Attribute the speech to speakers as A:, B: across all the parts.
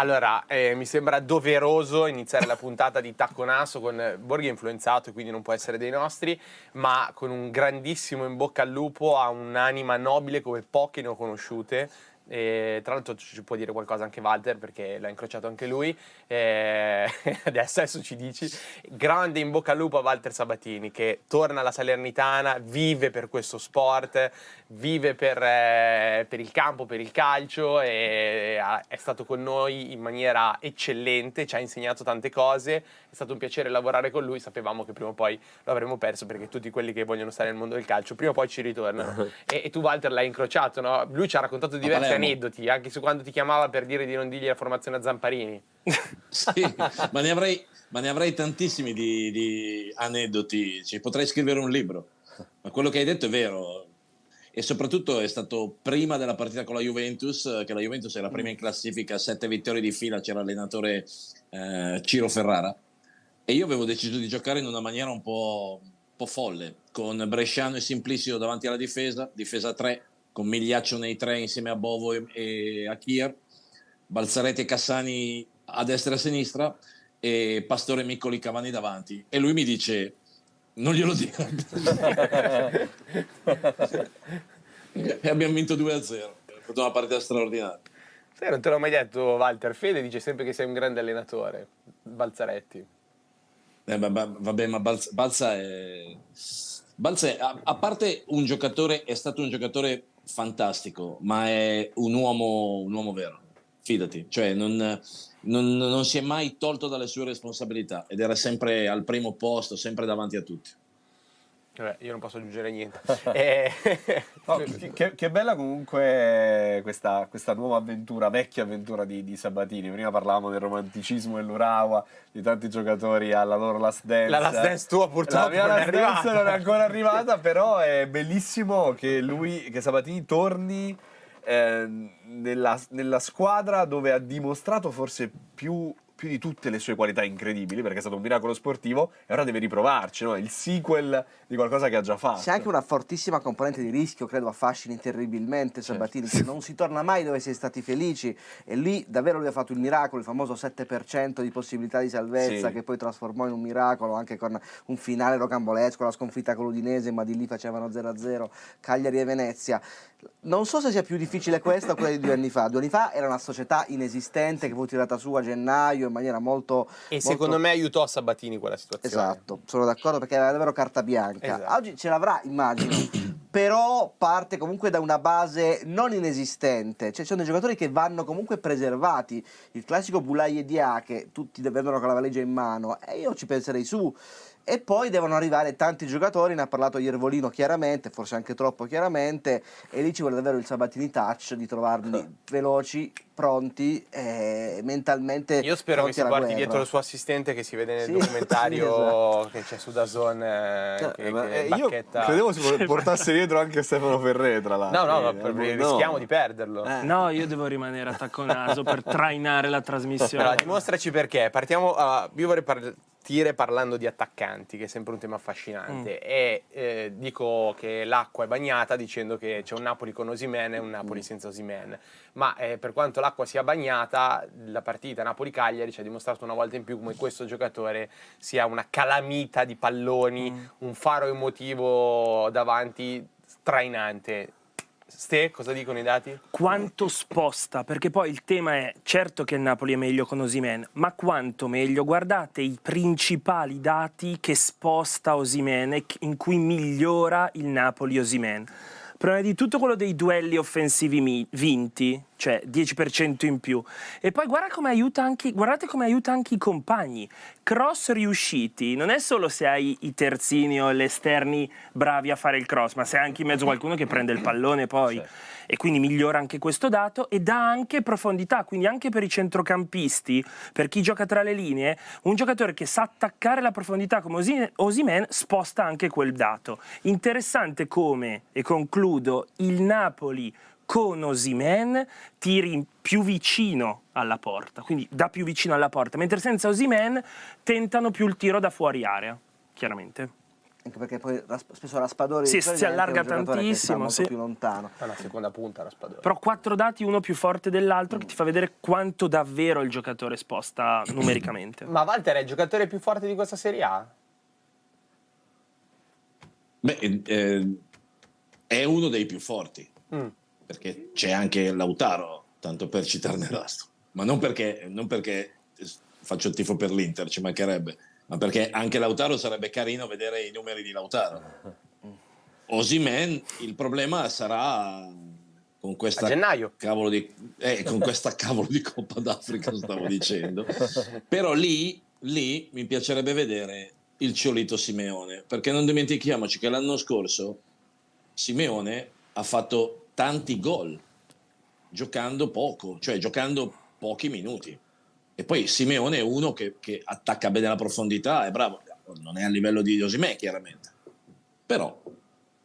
A: Allora, eh, mi sembra doveroso iniziare la puntata di Tacco Naso con Borghi influenzato, quindi non può essere dei nostri, ma con un grandissimo in bocca al lupo a un'anima nobile come poche ne ho conosciute e, tra l'altro ci può dire qualcosa anche Walter perché l'ha incrociato anche lui. E, adesso, adesso ci dici. Grande in bocca al lupo a Walter Sabatini che torna alla Salernitana, vive per questo sport, vive per, eh, per il campo, per il calcio e è stato con noi in maniera eccellente, ci ha insegnato tante cose. È stato un piacere lavorare con lui. Sapevamo che prima o poi lo avremmo perso perché tutti quelli che vogliono stare nel mondo del calcio prima o poi ci ritornano. e, e, tu, Walter, l'hai incrociato, no? Lui ci ha raccontato diversi aneddoti, anche su quando ti chiamava per dire di non dirgli la formazione a Zamparini.
B: sì, ma ne avrei, ma ne avrei tantissimi di, di aneddoti, cioè, potrei scrivere un libro. Ma quello che hai detto è vero, e soprattutto è stato prima della partita con la Juventus, che la Juventus era prima in classifica, sette vittorie di fila, c'era l'allenatore eh, Ciro Ferrara, e io avevo deciso di giocare in una maniera un po', un po' folle, con Bresciano e Simplicio davanti alla difesa, difesa 3, con Migliaccio nei tre insieme a Bovo e, e a Kier, Balzaretti e Cassani a destra e a sinistra e Pastore Miccoli Cavani davanti. E lui mi dice, non glielo dico. e abbiamo vinto 2-0, è stata una partita straordinaria.
A: Sì, non te l'ho mai detto Walter, Fede dice sempre che sei un grande allenatore, Balzaretti.
B: Eh, vabbè, ma Balza, Balza è... Balza è, a, a parte un giocatore, è stato un giocatore fantastico, ma è un uomo, un uomo vero, fidati, cioè non, non, non, si è mai tolto dalle sue responsabilità ed era sempre al primo posto, sempre davanti a tutti.
A: Vabbè, io non posso aggiungere niente.
C: eh... no, che, che, bella comunque questa, questa, nuova avventura, vecchia avventura di, di, Sabatini. Prima parlavamo del romanticismo dell'Urawa, di tanti giocatori alla loro last dance.
A: La last dance tua purtroppo
C: La mia
A: non
C: last
A: è
C: dance non è ancora arrivata, però è bellissimo che lui, che Sabatini torni eh, nella, nella squadra dove ha dimostrato forse più più di tutte le sue qualità incredibili, perché è stato un miracolo sportivo, e ora deve riprovarci, no? il sequel di qualcosa che ha già fatto.
D: C'è anche una fortissima componente di rischio, credo affascini terribilmente Sabatini, certo. che non si torna mai dove si è stati felici, e lì davvero lui ha fatto il miracolo, il famoso 7% di possibilità di salvezza, sì. che poi trasformò in un miracolo, anche con un finale rocambolesco, la sconfitta con l'Udinese, ma di lì facevano 0-0, Cagliari e Venezia. Non so se sia più difficile questa o quella di due anni fa. Due anni fa era una società inesistente che fu tirata su a gennaio in maniera molto.
A: E
D: molto...
A: secondo me aiutò Sabatini quella situazione.
D: Esatto, sono d'accordo perché aveva davvero carta bianca. Esatto. Oggi ce l'avrà, immagino. però parte comunque da una base non inesistente, cioè ci sono dei giocatori che vanno comunque preservati, il classico Bulai e Dia che tutti vengono con la valigia in mano e io ci penserei su e poi devono arrivare tanti giocatori, ne ha parlato Iervolino chiaramente, forse anche troppo chiaramente, e lì ci vuole davvero il Sabatini touch di trovarli veloci, pronti, e mentalmente.
A: Io spero che si guardi
D: guerra.
A: dietro il suo assistente che si vede nel sì, documentario sì, esatto. che c'è su Dazon. Eh, no, che, che
C: io credevo si portasse dietro anche Stefano Ferré, tra l'altro.
A: No, no, no, eh, rischiamo di perderlo.
E: Eh. No, io devo rimanere attacco naso per trainare la trasmissione.
A: Allora, dimostraci perché. Partiamo. Uh, io vorrei parlare partire parlando di attaccanti, che è sempre un tema affascinante. Mm. E eh, dico che l'acqua è bagnata dicendo che c'è un Napoli con Osimen e un Napoli mm. senza Osimen. Ma eh, per quanto l'acqua sia bagnata, la partita Napoli-Cagliari ci ha dimostrato una volta in più come questo giocatore sia una calamita di palloni, mm. un faro emotivo davanti trainante Ste, cosa dicono i dati?
E: Quanto sposta, perché poi il tema è certo che il Napoli è meglio con Osimen, ma quanto meglio? Guardate i principali dati che sposta Osimen in cui migliora il Napoli Osimen. Prima di tutto quello dei duelli offensivi vinti, cioè 10% in più. E poi guarda come anche, guardate come aiuta anche i compagni. Cross riusciti, non è solo se hai i terzini o gli esterni bravi a fare il cross, ma se hai anche in mezzo qualcuno che prende il pallone poi. Sì e quindi migliora anche questo dato e dà anche profondità, quindi anche per i centrocampisti, per chi gioca tra le linee, un giocatore che sa attaccare la profondità come Osimen sposta anche quel dato. Interessante come, e concludo, il Napoli con Osimen tiri più vicino alla porta, quindi da più vicino alla porta, mentre senza Osimen tentano più il tiro da fuori area, chiaramente.
D: Anche perché poi spesso Raspadori
E: Sì, si allarga tantissimo,
D: molto
E: sì.
D: più lontano.
A: È una seconda punta Raspadori.
E: Però quattro dati, uno più forte dell'altro, che ti fa vedere quanto davvero il giocatore sposta numericamente.
A: Ma Walter è il giocatore più forte di questa Serie A?
B: Beh, eh, è uno dei più forti,
A: Mm.
B: perché c'è anche Lautaro, tanto per citarne l'astro. Ma non perché, non perché faccio il tifo per l'Inter, ci mancherebbe, ma perché anche Lautaro sarebbe carino vedere i numeri di Lautaro. Osimen, il problema sarà con questa
A: gennaio.
B: cavolo di, eh, con questa cavolo di Coppa d'Africa stavo dicendo però lì, lì mi piacerebbe vedere il Ciolito Simeone perché non dimentichiamoci che l'anno scorso Simeone ha fatto tanti gol giocando poco cioè giocando pochi minuti e poi Simeone è uno che, che attacca bene la profondità è bravo. Non è a livello di Osimè chiaramente. Però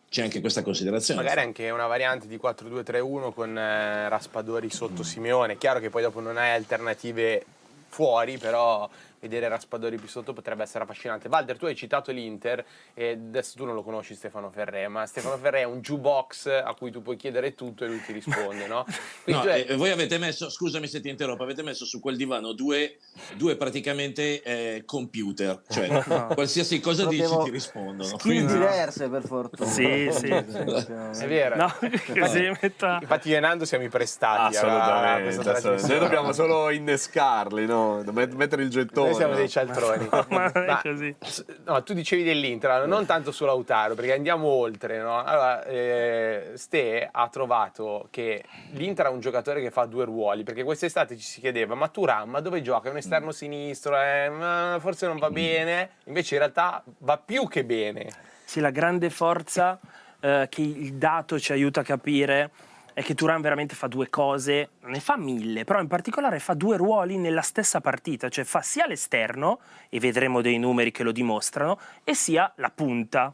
B: c'è anche questa considerazione.
A: Magari anche una variante di 4-2-3-1 con eh, Raspadori sotto Simeone. Chiaro che poi dopo non hai alternative fuori, però vedere Raspadori più sotto potrebbe essere affascinante. Valder, tu hai citato l'Inter e adesso tu non lo conosci Stefano Ferré, ma Stefano Ferré è un jukebox a cui tu puoi chiedere tutto e lui ti risponde, no?
B: No,
A: hai-
B: eh, voi avete messo, scusami se ti interrompo, avete messo su quel divano due, due praticamente eh, computer, cioè qualsiasi cosa dici ti rispondono. Quindi-
D: diverse per fortuna.
E: Sì, sì.
A: È vero.
E: No, così metta...
A: Infatti io e Nando siamo i prestati
C: Assolutamente. Noi dobbiamo solo innescarli, no? Met- mettere il gettone.
A: Noi siamo
C: no?
A: dei cialtroni.
E: Ma non è
A: Ma-
E: così.
A: s- No, tu dicevi dell'Inter, non tanto su Lautaro, perché andiamo oltre. No? Allora, eh, Ste ha trovato che l'Inter ha un giocatore che fa due ruoli, perché quest'estate ci si chiedeva, ma Turam, ma dove gioca? È un esterno sinistro, eh, ma forse non va bene. Invece in realtà va più che bene.
E: Sì, la grande forza eh, che il dato ci aiuta a capire è che Turan veramente fa due cose, ne fa mille, però in particolare fa due ruoli nella stessa partita, cioè fa sia l'esterno, e vedremo dei numeri che lo dimostrano, e sia la punta,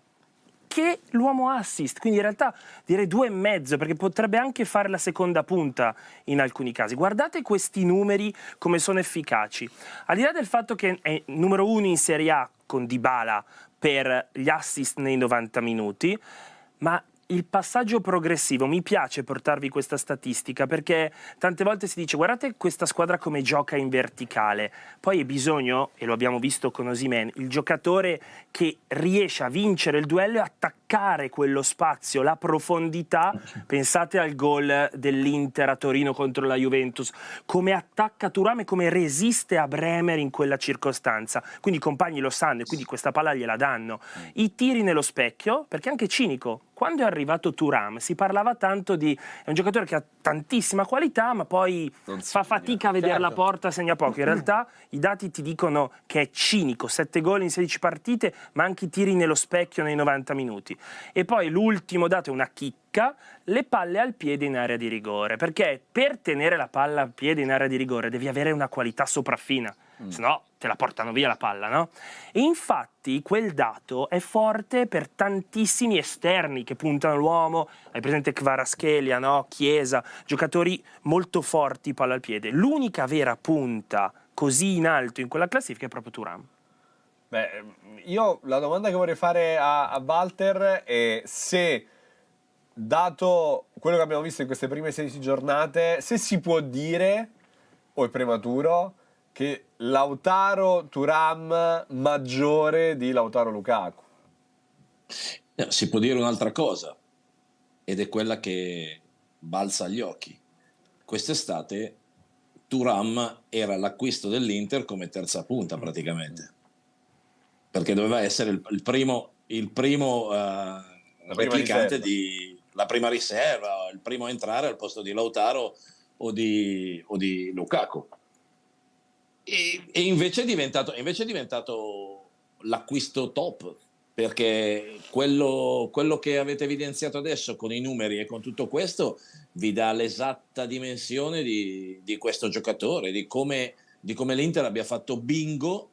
E: che l'uomo assist, quindi in realtà direi due e mezzo, perché potrebbe anche fare la seconda punta in alcuni casi. Guardate questi numeri come sono efficaci. Al di là del fatto che è numero uno in Serie A con Dybala per gli assist nei 90 minuti, ma il passaggio progressivo, mi piace portarvi questa statistica perché tante volte si dice guardate questa squadra come gioca in verticale, poi hai bisogno, e lo abbiamo visto con Osimen, il giocatore che riesce a vincere il duello e attaccare quello spazio, la profondità, pensate al gol dell'Inter a Torino contro la Juventus, come attacca Turam e come resiste a Bremer in quella circostanza, quindi i compagni lo sanno e quindi questa palla gliela danno. I tiri nello specchio, perché anche cinico, quando è arrivato Turam si parlava tanto di è un giocatore che ha tantissima qualità ma poi fa fatica a vedere la
A: Certo.
E: porta, segna poco. In realtà i dati ti dicono che è cinico, 7 gol in 16 partite, ma anche i tiri nello specchio nei 90 minuti. E poi l'ultimo dato è una chicca, le palle al piede in area di rigore, perché per tenere la palla al piede in area di rigore devi avere una qualità sopraffina, se no te la portano via la palla, no? E infatti quel dato è forte per tantissimi esterni che puntano l'uomo, hai presente Kvaratskhelia, no? Chiesa, giocatori molto forti palla al piede. L'unica vera punta così in alto in quella classifica è proprio Turam.
C: Beh, io la domanda che vorrei fare a, a Walter è se, dato quello che abbiamo visto in queste prime 16 giornate, se si può dire, o è prematuro, che Lautaro Turam maggiore di Lautaro Lukaku.
B: Si può dire un'altra cosa, ed è quella che balza agli occhi. Quest'estate Turam era l'acquisto dell'Inter come terza punta praticamente, perché doveva essere il, il primo, il primo
C: prima
B: replicante di la prima riserva, il primo a entrare al posto di Lautaro o di, o di Lukaku. E, e invece, è diventato, invece è diventato l'acquisto top perché quello, quello che avete evidenziato adesso con i numeri e con tutto questo vi dà l'esatta dimensione di, di questo giocatore, di come, di come l'Inter abbia fatto bingo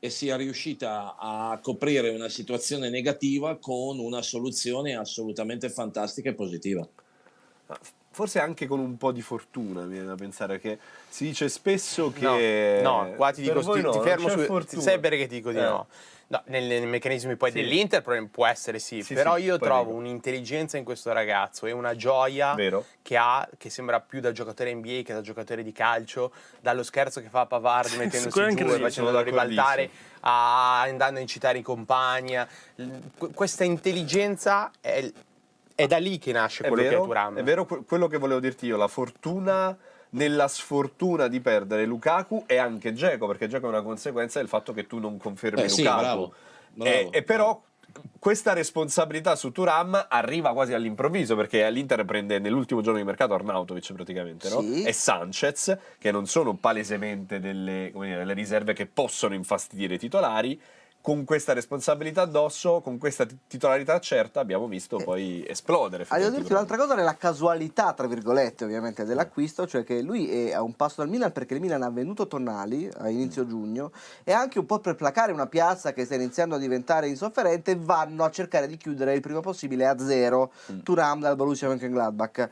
B: e sia riuscita a coprire una situazione negativa con una soluzione assolutamente fantastica e positiva.
C: forse anche con un po' di fortuna, mi viene da pensare che si dice spesso che...
A: No, no qua ti dico, ti,
C: no,
A: ti fermo su...
C: fortuna.
A: Sai perché ti dico di
C: Eh.
A: no? No, nel- nei meccanismi poi
C: Sì.
A: dell'Inter può essere sì,
C: Sì,
A: però
C: sì,
A: io trovo
C: dico.
A: un'intelligenza in questo ragazzo e una gioia
C: Vero.
A: che ha, che sembra più da giocatore NBA che da giocatore di calcio, dallo scherzo che fa a Pavard mettendosi giù e facendolo ribaltare, a- andando a incitare i compagni. Questa intelligenza è, è da lì che nasce
C: È
A: quello che è
C: vero,
A: Turam.
C: è vero que- quello che volevo dirti io, la fortuna nella sfortuna di perdere Lukaku e anche Geco, perché Geco è una conseguenza del fatto che tu non confermi
B: Eh, sì,
C: Lukaku.
B: bravo, bravo.
C: E, e però questa responsabilità su Turam arriva quasi all'improvviso perché l'Inter prende nell'ultimo giorno di mercato Arnautovic praticamente no?
D: Sì.
C: e Sanchez che non sono palesemente delle, come dire, delle riserve che possono infastidire i titolari con questa responsabilità addosso, con questa ti- titolarità certa, abbiamo visto poi esplodere. Effettivamente
D: dirti un'altra cosa nella casualità, tra virgolette, ovviamente, dell'acquisto, cioè che lui è a un passo dal Milan perché il Milan ha venduto Tonali a inizio giugno e anche un po' per placare una piazza che sta iniziando a diventare insofferente, vanno a cercare di chiudere il prima possibile a zero Turam dal Borussia Mönchengladbach.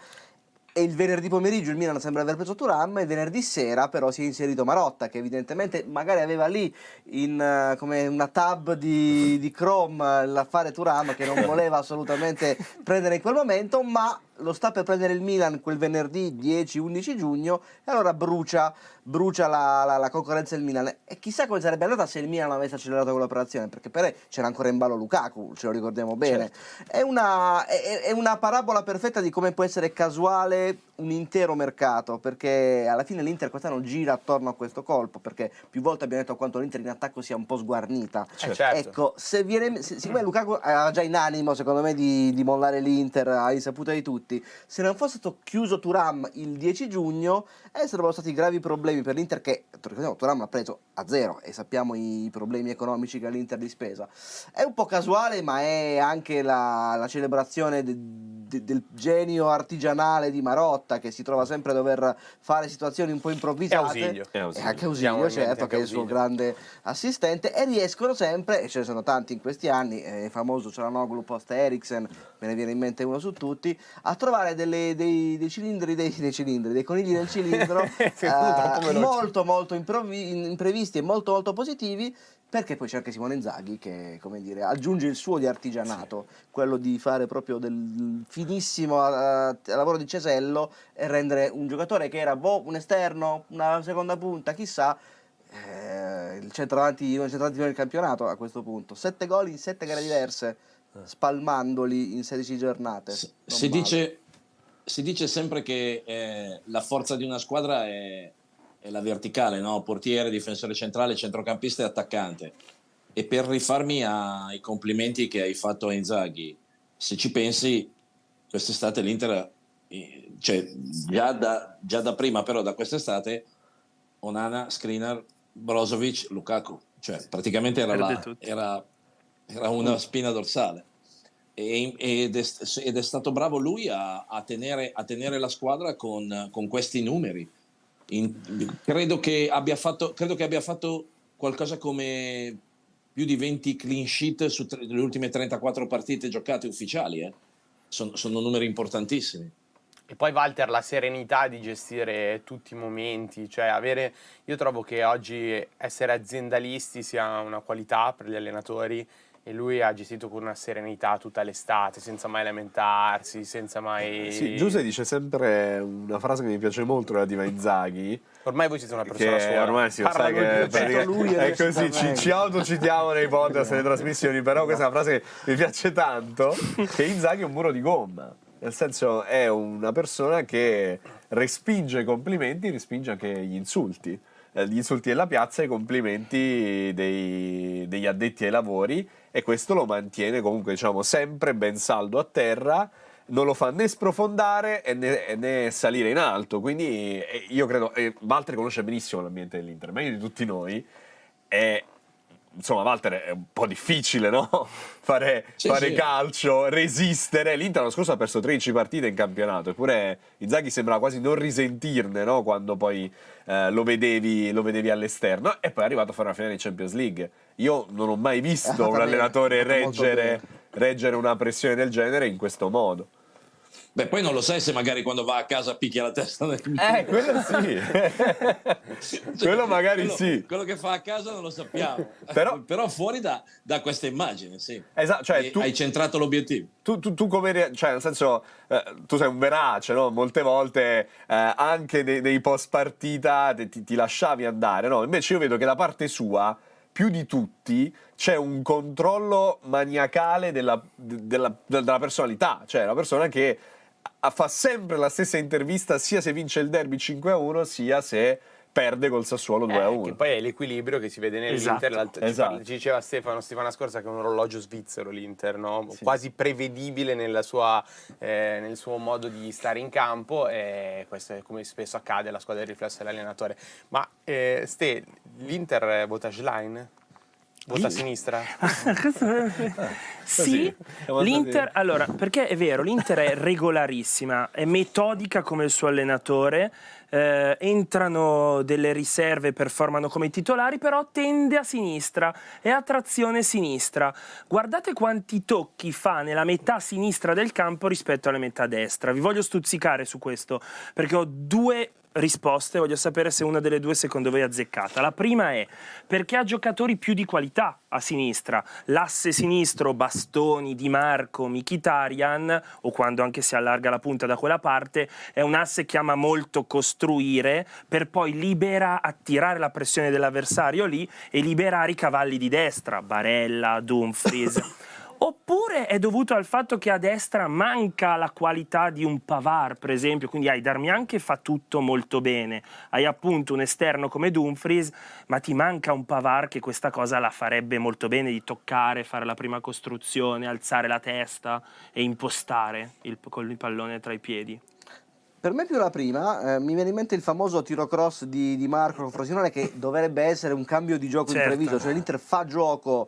D: E il venerdì pomeriggio il Milan sembra aver preso Turam e venerdì sera però si è inserito Marotta che evidentemente magari aveva lì in, eh, come una tab di, di Chrome l'affare Turam che non voleva assolutamente prendere in quel momento ma lo sta per prendere il Milan quel venerdì 10-11 giugno e allora brucia, brucia la, la- la concorrenza del Milan. E chissà come sarebbe andata se il Milan avesse accelerato quell'operazione perché per c'era ancora in ballo Lukaku ce lo ricordiamo bene. È, una, è- è una parabola perfetta di come può essere casuale un intero mercato perché alla fine l'Inter quest'anno gira attorno a questo colpo perché più volte abbiamo detto quanto l'Inter in attacco sia un po' sguarnita
A: Eh, certo.
D: Ecco, se viene, se- siccome Lukaku aveva già in animo, secondo me, di, di mollare l'Inter a insaputa di tutti, se non fosse stato chiuso Turam il 10 giugno, eh, sarebbero stati gravi problemi per l'Inter che, ricordiamo, Turam l'ha preso a zero e sappiamo i problemi economici che ha l'Inter di spesa. È un po' casuale, ma è anche la, la celebrazione de- de- del genio artigianale di Marotta che si trova sempre a dover fare situazioni un po' improvvisate.
A: Ausilio.
C: È Ausilio.
D: E anche Ausilio,
A: in mente
D: certo,
A: anche
D: che è il suo
A: Ausilio.
D: grande assistente e riescono sempre, e ce ne sono tanti in questi anni, eh, famoso Cialanoglu post Eriksen, me ne viene in mente uno su tutti, a trovare delle- dei, dei cilindri, dei, dei cilindri, dei conigli del cilindro eh, molto molto improvvi- imprevisti e molto molto positivi perché poi c'è anche Simone Inzaghi che come dire, aggiunge il suo di artigianato, quello di fare proprio del finissimo eh, lavoro di cesello e rendere un giocatore che era boh, un esterno, una seconda punta, chissà, eh, il centravanti, uno centravanti del campionato a questo punto. Sette gol in sette gare diverse, spalmandoli in 16 giornate.
B: Si,
D: Non
B: si dice, si dice sempre che eh, la forza di una squadra è, è la verticale, no? portiere, difensore centrale, centrocampista e attaccante. E per rifarmi ai complimenti che hai fatto a Inzaghi, se ci pensi, quest'estate l'Inter, eh, cioè già da, già da prima, però da quest'estate, Onana, Skriniar, Brozovic, Lukaku, cioè praticamente era, la- era, era una spina dorsale. E- ed, è, ed è stato bravo lui a, a tenere, a tenere la squadra con, con questi numeri. In- credo, che abbia fatto, credo che abbia fatto qualcosa come più di 20 clean sheet su tre- le ultime 34 partite giocate ufficiali. eh. Sono, sono numeri importantissimi.
A: E poi Walter la serenità di gestire tutti i momenti, cioè avere io trovo che oggi essere aziendalisti sia una qualità per gli allenatori e lui ha gestito con una serenità tutta l'estate, senza mai lamentarsi, senza mai
C: Sì, Giuseppe dice sempre una frase che mi piace molto relativa a Inzaghi,
A: Ormai voi siete una persona
C: che
A: sola.
C: ormai si
A: lui
C: che pratica-
D: lui
C: è così, ci, ci autocitiamo nei podcast nelle trasmissioni, però questa è una frase che mi piace tanto, che Inzaghi è un muro di gomma, nel senso è una persona che respinge i complimenti, respinge anche gli insulti. Eh, Gli insulti della piazza e i complimenti dei- degli addetti ai lavori e questo lo mantiene comunque diciamo sempre ben saldo a terra non lo fa né sprofondare né, né salire in alto. Quindi eh, io credo, e Walter conosce benissimo l'ambiente dell'Inter, meglio di tutti noi. E insomma, Walter è un po' difficile, no? Fare,
B: Sì,
C: fare
B: sì.
C: calcio, resistere. L'Inter l'anno scorso ha perso 13 partite in campionato, eppure Inzaghi sembrava quasi non risentirne, no? Quando poi eh, lo, vedevi, lo vedevi all'esterno. E poi è arrivato a fare una finale di Champions League. Io non ho mai visto
D: fatto
C: un
D: bene,
C: allenatore reggere, reggere una pressione del genere in questo modo.
B: Beh, poi non lo sai se magari quando va a casa picchia la testa nel
C: Eh, quello sì. quello magari
B: quello,
C: sì.
B: Quello che fa a casa non lo sappiamo.
C: Però-
B: Però, fuori da, da questa immagine, sì.
C: Esatto, cioè tu,
B: Hai centrato l'obiettivo.
C: tu, tu, tu come cioè nel senso eh, tu sei un verace no? molte volte eh, anche nei, nei post partita ti, ti- lasciavi andare no? invece io vedo che da parte sua più di tutti c'è un controllo maniacale della, de- della- della personalità cioè una persona che fa sempre la stessa intervista sia se vince il derby 5-1 sia se perde col Sassuolo 2-1
A: Eh, che poi è l'equilibrio che si vede nell'Inter.
E: Esatto.
C: Esatto.
A: ci diceva Stefano settimana scorsa che è un orologio svizzero l'Inter, no?
C: Sì.
A: quasi prevedibile nella sua, eh, nel suo modo di stare in campo e questo è come spesso accade alla squadra del riflesso dell'allenatore. Ma eh, Ste, l'Inter vota Schlein? Vota a sinistra?
E: sì, l'Inter, allora, perché è vero, l'Inter è regolarissima, è metodica come il suo allenatore, eh, entrano delle riserve, performano come titolari, però tende a sinistra, è a trazione sinistra. Guardate quanti tocchi fa nella metà sinistra del campo rispetto alla metà destra. Vi voglio stuzzicare su questo, perché ho due risposte, voglio sapere se una delle due secondo voi è azzeccata. La prima è perché ha giocatori più di qualità a sinistra. L'asse sinistro, Bastoni, Di Marco, Mkhitaryan, o quando anche si allarga la punta da quella parte, è un asse che ama molto costruire per poi libera, attirare la pressione dell'avversario lì e liberare i cavalli di destra, Barella, Dumfries. Oppure è dovuto al fatto che a destra manca la qualità di un Pavar, per esempio, quindi hai Darmian che fa tutto molto bene, hai appunto un esterno come Dumfries, ma ti manca un Pavar che questa cosa la farebbe molto bene di toccare, fare la prima costruzione, alzare la testa e impostare il, con il pallone tra i piedi.
D: Per me più la prima, eh, mi viene in mente il famoso tiro cross di, di Marco Frosinone che dovrebbe essere un cambio di gioco
E: Certo.
D: imprevisto, cioè l'Inter fa gioco,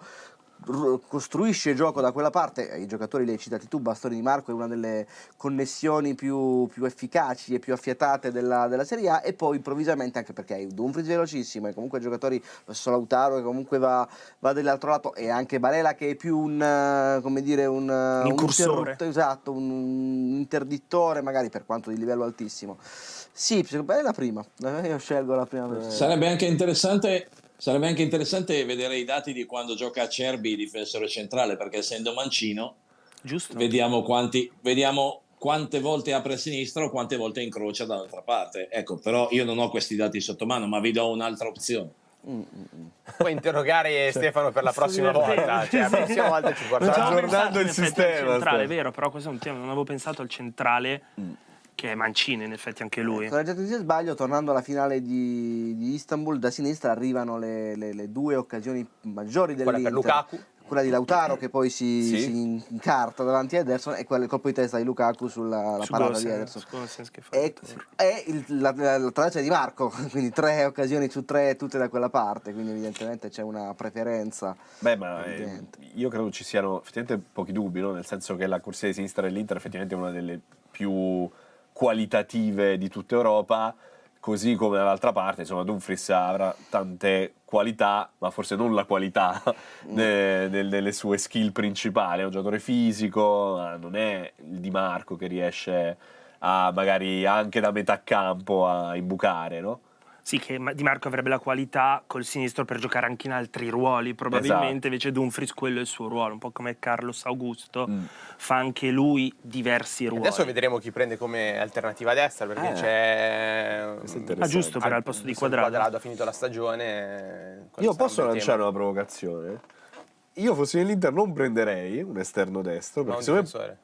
D: costruisce gioco da quella parte, eh, i giocatori li hai citati tu, Bastoni di Marco è una delle connessioni più, più efficaci e più affiatate della, della Serie A e poi improvvisamente anche perché hai Dumfries velocissimo e comunque giocatori, lo stesso Lautaro che comunque va, va dall'altro lato e anche Barella che è più un, eh, come dire, un, eh, un
E: incursore.
D: interruttore, esatto, un interdittore magari per quanto di livello altissimo. Sì, è la prima, Eh, io scelgo la prima.
B: Sarebbe anche interessante. Sarebbe anche interessante vedere i dati di quando gioca a Cerbi difensore centrale, perché essendo mancino,
E: Giusto?
B: vediamo, quanti, vediamo quante volte apre a sinistra o quante volte incrocia dall'altra parte. Ecco, però io non ho questi dati sotto mano, ma vi do un'altra opzione.
D: Mm, mm, mm.
A: Puoi interrogare Stefano per la prossima volta. Cioè, la prossima volta ci guardiamo.
C: aggiornando il sistema,
E: al centrale, è vero, però questo è un tema, non avevo pensato al centrale, che è Mancini, in effetti anche lui.
D: Correggetemi se sbaglio, tornando alla finale di, di Istanbul, da sinistra arrivano le, le- le due occasioni maggiori
A: Quella
D: dell'Inter.
A: per Lukaku.
D: Quella di Lautaro che poi si,
C: Sì.
D: si incarta davanti a Ederson e quella il colpo di testa di Lukaku sulla la
E: Su
D: parata di Ederson.
E: che fa
D: E, e il- la, la, la traversa di Marco, quindi tre occasioni su tre, tutte da quella parte, quindi evidentemente c'è una preferenza.
C: Beh, ma eh,
D: Evidente.
C: io credo ci siano effettivamente pochi dubbi, no? nel senso che la corsia di sinistra dell'Inter effettivamente è una delle più qualitative di tutta Europa, così come dall'altra parte, insomma, Dumfries avrà tante qualità, ma forse non la qualità de- de- delle sue skill principali, è un giocatore fisico, ma non è il Di Marco che riesce a magari anche da metà campo a imbucare, no?
E: Sì, che Ma- Di Marco avrebbe la qualità col sinistro per giocare anche in altri ruoli, probabilmente
C: Esatto.
E: invece Dumfries quello è il suo ruolo, un po' come Carlos Augusto,
C: Mm.
E: fa anche lui diversi ruoli.
A: Adesso vedremo chi prende come alternativa a destra perché
C: Eh.
A: c'è.
C: Questo è interessante.
E: Ah, giusto, però al posto di Quadrado.
A: Quadrado ha finito la stagione. questo
C: Io posso
A: un
C: lanciare
A: tema.
C: una provocazione? Io fossi nell'Inter non prenderei un esterno destro
A: No,
C: perché
A: un
C: secondo me
A: difensore.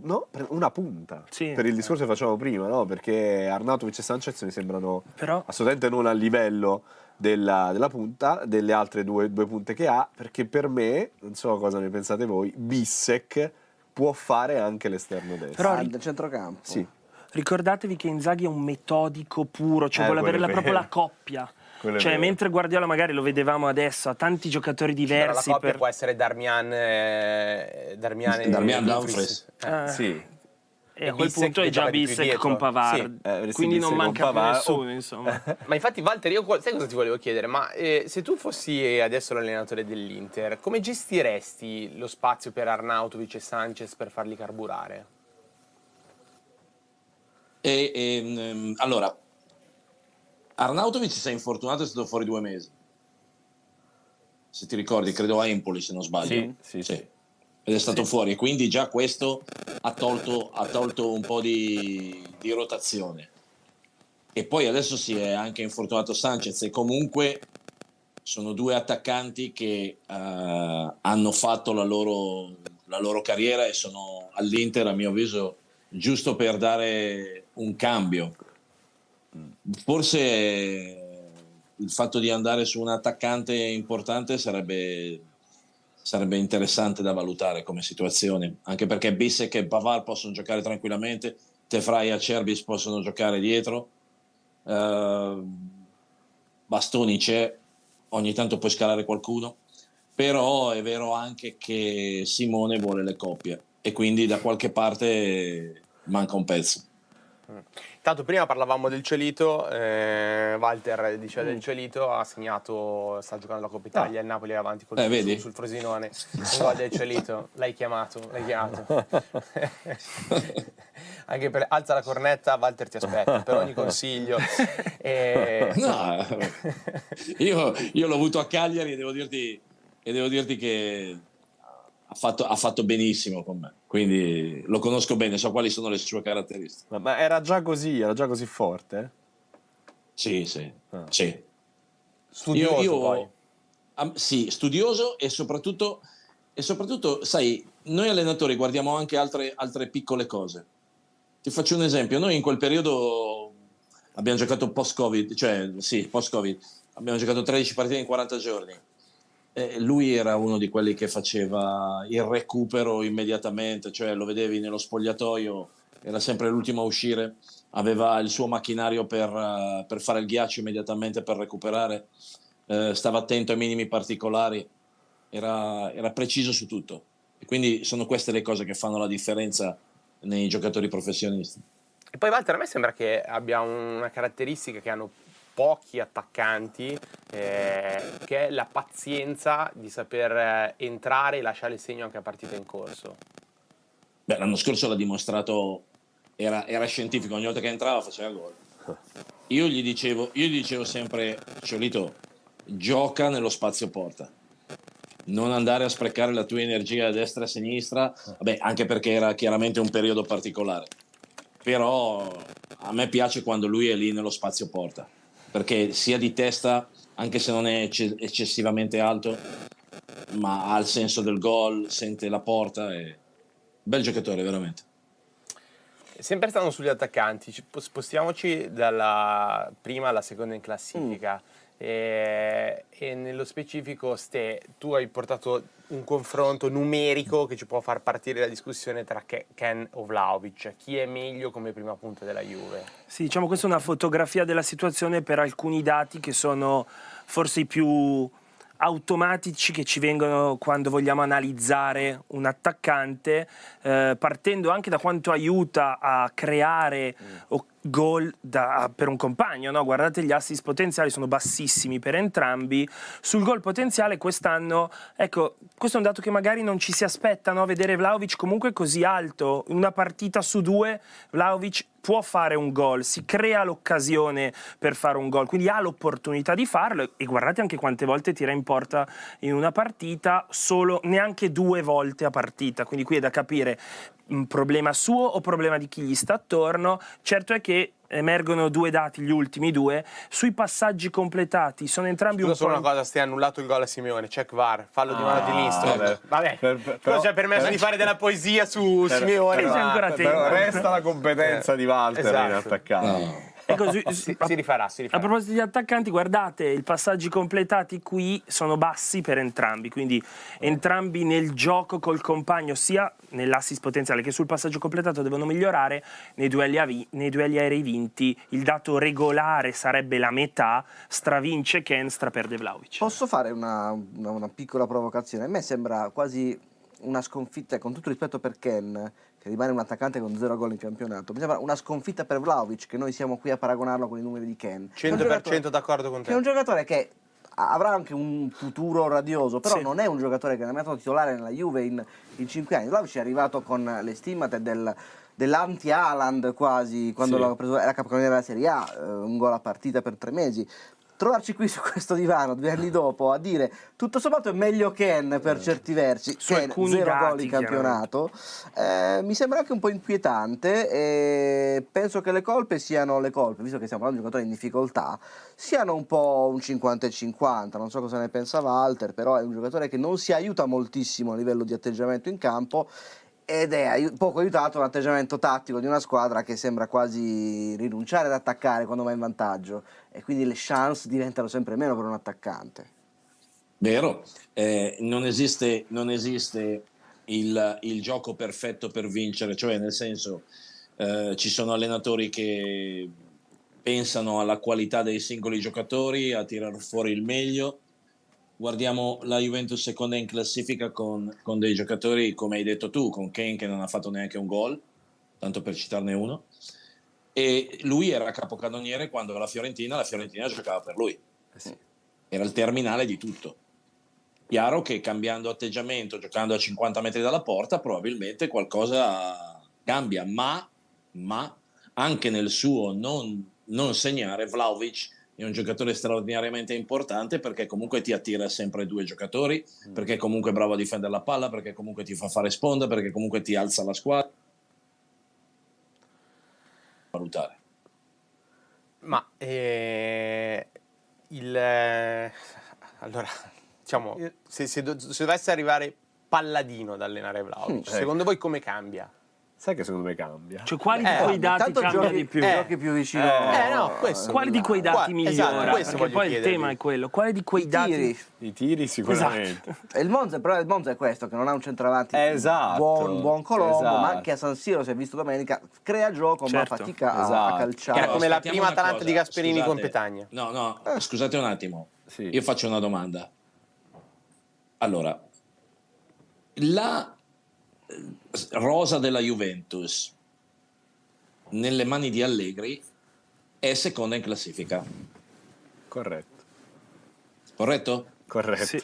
C: No, una punta.
E: Sì.
C: Per il discorso che facevamo prima, no? Perché Arnautovic e Sanchez mi sembrano
E: Però
C: assolutamente non a livello della, della punta, delle altre due, due punte che ha, perché per me, non so cosa ne pensate voi, Bissek può fare anche l'esterno destro.
E: Però
D: del centrocampo.
C: Sì,
E: ricordatevi che Inzaghi è un metodico puro, cioè
C: Eh,
E: vuole avere la, proprio la coppia.
C: Quello
E: Cioè, mentre Guardiola magari lo vedevamo adesso, ha tanti giocatori
A: Però la
E: diversi
A: coppia
E: per...
A: può essere Darmian, eh, Darmian e
B: Darmian
A: Dumfries. Eh.
E: Eh,
C: sì.
E: E
A: E
E: a quel
A: Bissek
E: punto è già
A: dietro.
E: con Pavard.
A: Sì.
C: Eh, avresti
E: Quindi non manca più
C: Pavard.
E: nessuno,
C: Oh.
E: insomma.
A: Ma infatti, Walter, io sai cosa ti volevo chiedere? Ma eh, se tu fossi adesso l'allenatore dell'Inter, come gestiresti lo spazio per Arnautovic e Sanchez per farli carburare?
B: E, e, ehm, allora, Arnautovic si è infortunato, è stato fuori due mesi. Se ti ricordi, credo a Empoli, se non sbaglio.
C: Sì, sì, sì.
B: Ed è stato fuori, e quindi già questo ha tolto, ha tolto un po' di, di rotazione. E poi adesso si è anche infortunato Sanchez e comunque sono due attaccanti che uh, hanno fatto la loro, la loro, carriera e sono all'Inter, a mio avviso, giusto per dare un cambio. Forse il fatto di andare su un attaccante importante sarebbe, sarebbe interessante da valutare come situazione, anche perché Bissek e Pavard possono giocare tranquillamente, Tefrai e Acerbis possono giocare dietro, uh, Bastoni c'è, ogni tanto puoi scalare qualcuno, però è vero anche che Simone vuole le coppie e quindi da qualche parte manca un pezzo.
A: Intanto prima parlavamo del Celito, eh, Walter diceva mm. del Celito, ha segnato, sta giocando la Coppa Italia, ah. il Napoli è avanti col
B: eh,
A: sul, sul Frosinone, un gol del Celito, l'hai chiamato, l'hai chiamato. Anche per alza la cornetta, Walter ti aspetta per ogni consiglio.
B: E... No, io, io, l'ho avuto a Cagliari e devo dirti, e devo dirti che ha fatto, ha fatto benissimo con me quindi lo conosco bene, so quali sono le sue caratteristiche.
C: Ma, era già così, era già così forte?
B: Sì, sì, ah. sì.
A: Studioso io, io.
B: Um, sì, studioso e soprattutto, e soprattutto, sai, noi allenatori guardiamo anche altre, altre piccole cose. Ti faccio un esempio, noi in quel periodo abbiamo giocato post-Covid, cioè sì, post-Covid, abbiamo giocato 13 partite in 40 giorni eh, lui era uno di quelli che faceva il recupero immediatamente, cioè lo vedevi nello spogliatoio, era sempre l'ultimo a uscire, aveva il suo macchinario per, uh, per fare il ghiaccio immediatamente per recuperare, uh, stava attento ai minimi particolari, era, era preciso su tutto. E quindi sono queste le cose che fanno la differenza nei giocatori professionisti.
A: E poi Walter, a me sembra che abbia una caratteristica che hanno pochi attaccanti, eh, che è la pazienza di saper eh, entrare e lasciare il segno anche a partita in corso.
B: Beh, l'anno scorso l'ha dimostrato, era, era scientifico, ogni volta che entrava faceva gol. Io gli dicevo, io gli dicevo sempre, Ciolito, gioca nello spazio porta. Non andare a sprecare la tua energia a destra e a sinistra, vabbè, anche perché era chiaramente un periodo particolare. Però a me piace quando lui è lì nello spazio porta perché sia di testa, anche se non è eccessivamente alto, ma ha il senso del gol, sente la porta, è bel giocatore veramente.
A: Sempre stando sugli attaccanti, spostiamoci dalla prima alla seconda in classifica. Mm. E, e, nello specifico, Ste, tu hai portato un confronto numerico che ci può far partire la discussione tra Ken o Vlaovic. Chi è meglio come prima punta della Juve?
E: Sì, diciamo questa è una fotografia della situazione per alcuni dati che sono forse i più automatici che ci vengono quando vogliamo analizzare un attaccante, eh, partendo anche da quanto aiuta a creare mm gol da, per un compagno, no? guardate gli assist potenziali sono bassissimi per entrambi, sul gol potenziale quest'anno, ecco, questo è un dato che magari non ci si aspetta, no? vedere Vlaovic comunque così alto, una partita su due Vlaovic può fare un gol, si crea l'occasione per fare un gol, quindi ha l'opportunità di farlo e guardate anche quante volte tira in porta in una partita, solo neanche due volte a partita, quindi qui è da capire un problema suo o problema di chi gli sta attorno. Certo è che emergono due dati, gli ultimi due, sui passaggi completati, sono entrambi
A: Scusa
E: un
A: solo una cosa, stai annullato il gol a Simeone, check VAR, fallo ah, di mano di Lindstrom. Vabbè, per, per, però, ci ha permesso per, di fare della poesia su per, Simeone.
C: Però, però, resta la competenza eh, di Walter esatto. in attaccare. No.
A: Ecco, si, si, si, rifarà, si, rifarà,
E: A proposito di attaccanti, guardate, i passaggi completati qui sono bassi per entrambi, quindi entrambi nel gioco col compagno, sia nell'assist potenziale che sul passaggio completato devono migliorare nei duelli, avi, nei duelli aerei vinti. Il dato regolare sarebbe la metà, stravince Ken, straperde Vlaovic.
D: Posso fare una, una, una piccola provocazione? A me sembra quasi una sconfitta, con tutto rispetto per Ken, che rimane un attaccante con zero gol in campionato. Mi sembra una sconfitta per Vlaovic, che noi siamo qui a paragonarlo con i numeri di Ken.
A: 100% d'accordo con te.
D: È un giocatore che avrà anche un futuro radioso, però sì. non è un giocatore che è mai stato titolare nella Juve in, in 5 anni. Vlaovic è arrivato con le stimmate del dell'anti-Haaland quasi, quando
C: Sì.
D: l'ha preso, era capocannoniere della Serie A, eh, un gol a partita per tre mesi. Trovarci qui su questo divano due anni dopo a dire tutto sommato è meglio Ken per certi versi,
E: Su
D: Ken, zero gol in campionato, eh, mi sembra anche un po' inquietante e penso che le colpe siano le colpe, visto che stiamo parlando di un giocatore in difficoltà, siano un po' un 50 e 50, non so cosa ne pensa Walter, però è un giocatore che non si aiuta moltissimo a livello di atteggiamento in campo ed è poco aiutato l'atteggiamento tattico di una squadra che sembra quasi rinunciare ad attaccare quando va in vantaggio e quindi le chance diventano sempre meno per un attaccante.
B: Vero, eh, non esiste, non esiste il, il gioco perfetto per vincere, cioè nel senso eh, ci sono allenatori che pensano alla qualità dei singoli giocatori, a tirar fuori il meglio. Guardiamo la Juventus seconda in classifica con, con dei giocatori, come hai detto tu, con Kane che non ha fatto neanche un gol, tanto per citarne uno. E lui era capocannoniere quando la Fiorentina, la Fiorentina giocava per lui era il terminale di tutto. Chiaro che cambiando atteggiamento, giocando a 50 metri dalla porta, probabilmente qualcosa cambia, ma, ma anche nel suo non, non segnare, Vlaovic è un giocatore straordinariamente importante perché comunque ti attira sempre due giocatori, perché comunque è bravo a difendere la palla, perché comunque ti fa fare sponda, perché comunque ti alza la squadra. Valutare.
A: Ma eh, il eh, allora, diciamo, se, se do- se dovesse arrivare Palladino ad allenare Vlaovic,
C: Mm,
A: secondo voi come cambia?
C: Sai che secondo me cambia?
E: Cioè, quali
A: Eh,
E: di quei dati cambia
D: giochi,
E: di più?
A: Eh,
D: giochi più vicino.
A: eh, no, questo.
E: Quali di quei dati
A: Qua- esatto,
E: migliora?
A: questo
E: Perché poi il tema è quello. Quali di quei
D: I
E: dati
D: tiri.
C: I tiri sicuramente.
D: E il Monza, però il Monza è questo, che non ha un centravanti
C: Esatto,
D: buon, buon Colombo,
C: esatto.
D: ma anche a San Siro, si è visto domenica, crea gioco
E: Certo,
D: ma fatica a- a,
C: esatto.
D: calciare.
A: Era
B: Però
A: come la prima Atalanta di Gasperini
B: scusate.
A: con Petagna.
B: No, no, scusate un attimo.
C: Sì.
B: Io faccio una domanda. Allora, la eh, rosa della Juventus nelle mani di Allegri è seconda in classifica,
C: Corretto.
B: corretto?
C: Corretto.
E: Sì.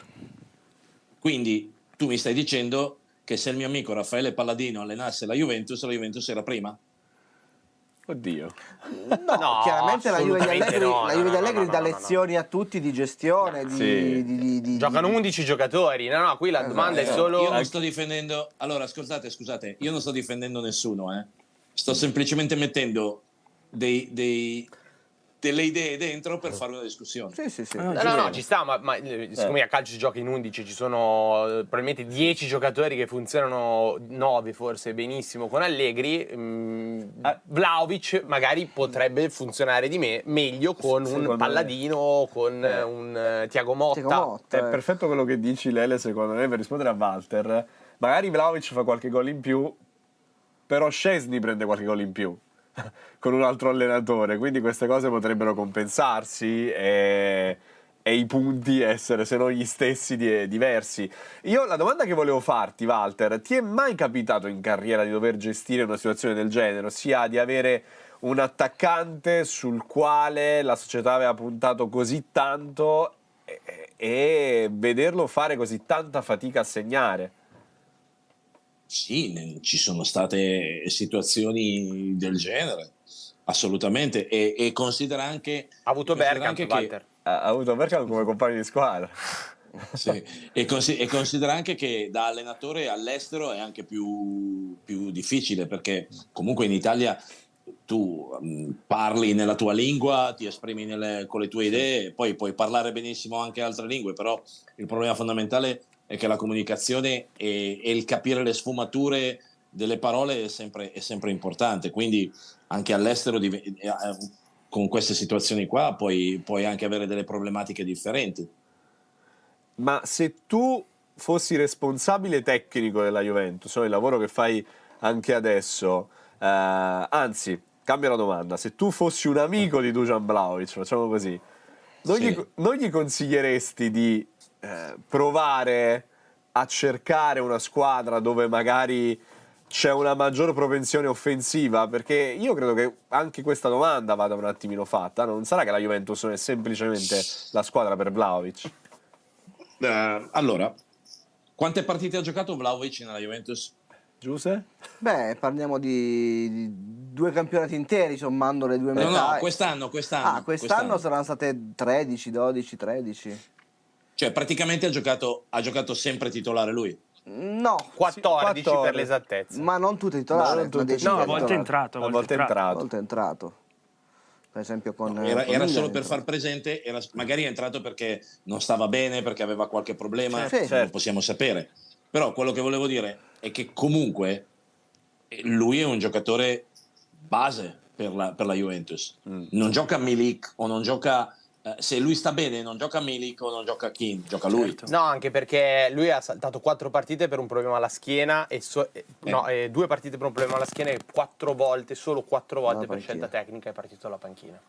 B: Quindi tu mi stai dicendo che se il mio amico Raffaele Palladino allenasse la Juventus, la Juventus era prima?
C: Oddio.
D: No, chiaramente la Juve di Allegri,
A: no,
D: la
A: no,
D: Juve di
A: no,
D: Allegri
A: no,
D: dà
A: no, no, no.
D: lezioni a tutti di gestione, di,
C: Sì.
D: di- di- di-
A: Giocano
D: di-
A: 11 giocatori. No, no, qui la domanda è
D: Esatto.
A: solo
B: Io non sto difendendo. Allora, scusate, scusate, io non sto difendendo nessuno, eh. Sto semplicemente mettendo dei- dei- delle idee dentro per fare una discussione.
D: Sì, sì, sì.
E: Ah,
A: No, no, no, ci sta, ma, ma, eh, siccome a calcio si gioca in 11, ci sono eh, probabilmente 10 giocatori che funzionano 9 forse benissimo con Allegri. mm,
C: Ah.
A: Vlaovic magari potrebbe funzionare di me meglio con
C: Secondo
A: un
C: me.
A: Palladino, con
C: Eh.
A: eh, un eh, Tiago Motta.
D: Tiago Motta,
C: È
D: eh.
C: perfetto quello che dici, Lele, secondo me, per rispondere a Walter. Magari Vlaovic fa qualche gol in più, però Scesni prende qualche gol in più con un altro allenatore, quindi queste cose potrebbero compensarsi e, e i punti essere, se non gli stessi, di- diversi. Io la domanda che volevo farti, Walter, ti è mai capitato in carriera di dover gestire una situazione del genere, ossia di avere un attaccante sul quale la società aveva puntato così tanto e, e vederlo fare così tanta fatica a segnare?
B: Sì, ne- ci sono state situazioni del genere, assolutamente. E, e considera anche.
A: Ha avuto Bergkamp,
B: anche che-
A: Walter.
C: Ha ha avuto Bergkamp come compagno di squadra.
B: Sì, E, consi- e considera anche che da allenatore all'estero è anche più, più difficile perché comunque in Italia tu mm, parli nella tua lingua, ti esprimi nelle- con le tue idee, poi puoi parlare benissimo anche altre lingue, però il problema fondamentale è che la comunicazione e, e il capire le sfumature delle parole è sempre, è sempre importante, quindi anche all'estero div- eh, con queste situazioni qua puoi, puoi anche avere delle problematiche differenti.
C: Ma se tu fossi responsabile tecnico della Juventus, no? il lavoro che fai anche adesso, eh, anzi, cambio la domanda, se tu fossi un amico di Dujan Vlaovic, facciamo così, non,
B: Sì.
C: gli, non gli consiglieresti di eh, provare a cercare una squadra dove magari c'è una maggior propensione offensiva? Perché io credo che anche questa domanda vada un attimino fatta. Non sarà che la Juventus non è semplicemente la squadra per Vlaovic?
B: Eh, allora, quante partite ha giocato Vlaovic nella Juventus?
C: Giuseppe?
D: Beh, parliamo di, di due campionati interi sommando le due
B: No,
D: metà.
B: no, quest'anno, quest'anno.
D: Ah, quest'anno saranno state 13, 12, 13.
B: Cioè, praticamente ha giocato, ha giocato sempre titolare lui.
D: No,
A: 14 per
C: 14.
A: l'esattezza.
D: ma non tutte titolari.
C: No, non
D: decina
E: No, a volte è entrato,
C: A volte è
D: A
C: entrato.
D: volte è entrato. Per esempio con...
B: Era,
D: con
B: era solo per far presente, era- magari è entrato perché non stava bene, perché aveva qualche problema,
D: Sì,
B: non
C: certo.
B: possiamo sapere. Però quello che volevo dire è che comunque eh, lui è un giocatore base per la, per la Juventus.
C: Mm.
B: Non gioca Milik o non gioca... eh, se lui sta bene non gioca Milik o non gioca Kim, gioca lui.
E: Certo.
A: No, anche perché lui ha saltato quattro partite per un problema alla schiena e so- eh, no, eh, due partite per un problema alla schiena e quattro volte, solo quattro volte per
D: panchina.
A: scelta tecnica è partito alla panchina.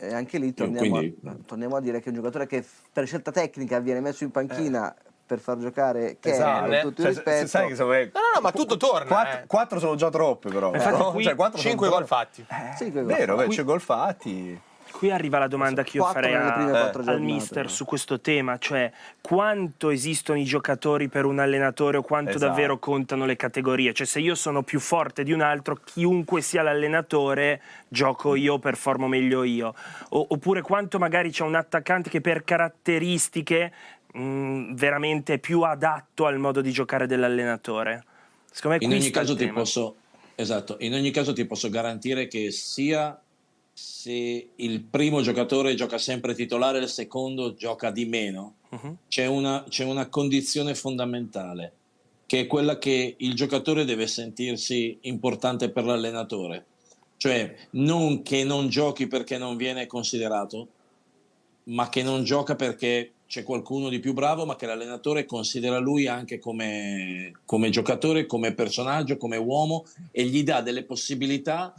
D: E anche lì torniamo,
B: quindi-
D: a, torniamo a dire che un giocatore che per scelta tecnica viene messo in panchina per far giocare Ken,
C: Esatto.
D: con tutto il
C: Cioè, se-
D: rispetto.
C: sai che me
A: No, no, no, ma tutto torna.
C: Quattro,
A: eh.
C: quattro sono già troppe, però.
E: Infatti
C: No?
E: qui
C: Cioè, quattro sono
A: Cinque gol fatti.
D: Quel
C: Vero,
D: gol
C: beh,
D: fa.
C: c'è gol fatti.
E: Qui arriva la domanda che io farei a- al mister su questo tema, cioè quanto esistono i giocatori per un allenatore o quanto
C: Esatto.
E: davvero contano le categorie. Cioè se io sono più forte di un altro, chiunque sia l'allenatore, gioco io, performo meglio io. O- oppure quanto magari c'è un attaccante che per caratteristiche mh, veramente è più adatto al modo di giocare dell'allenatore. Secondo me
B: In ogni caso ti
E: tema.
B: posso, esatto, in ogni caso ti posso garantire che sia se il primo giocatore gioca sempre titolare, il secondo gioca di meno,
E: Mhm.
B: c'è una, c'è una condizione fondamentale, che è quella che il giocatore deve sentirsi importante per l'allenatore. Cioè, non che non giochi perché non viene considerato, ma che non gioca perché c'è qualcuno di più bravo, ma che l'allenatore considera lui anche come, come giocatore, come personaggio, come uomo e gli dà delle possibilità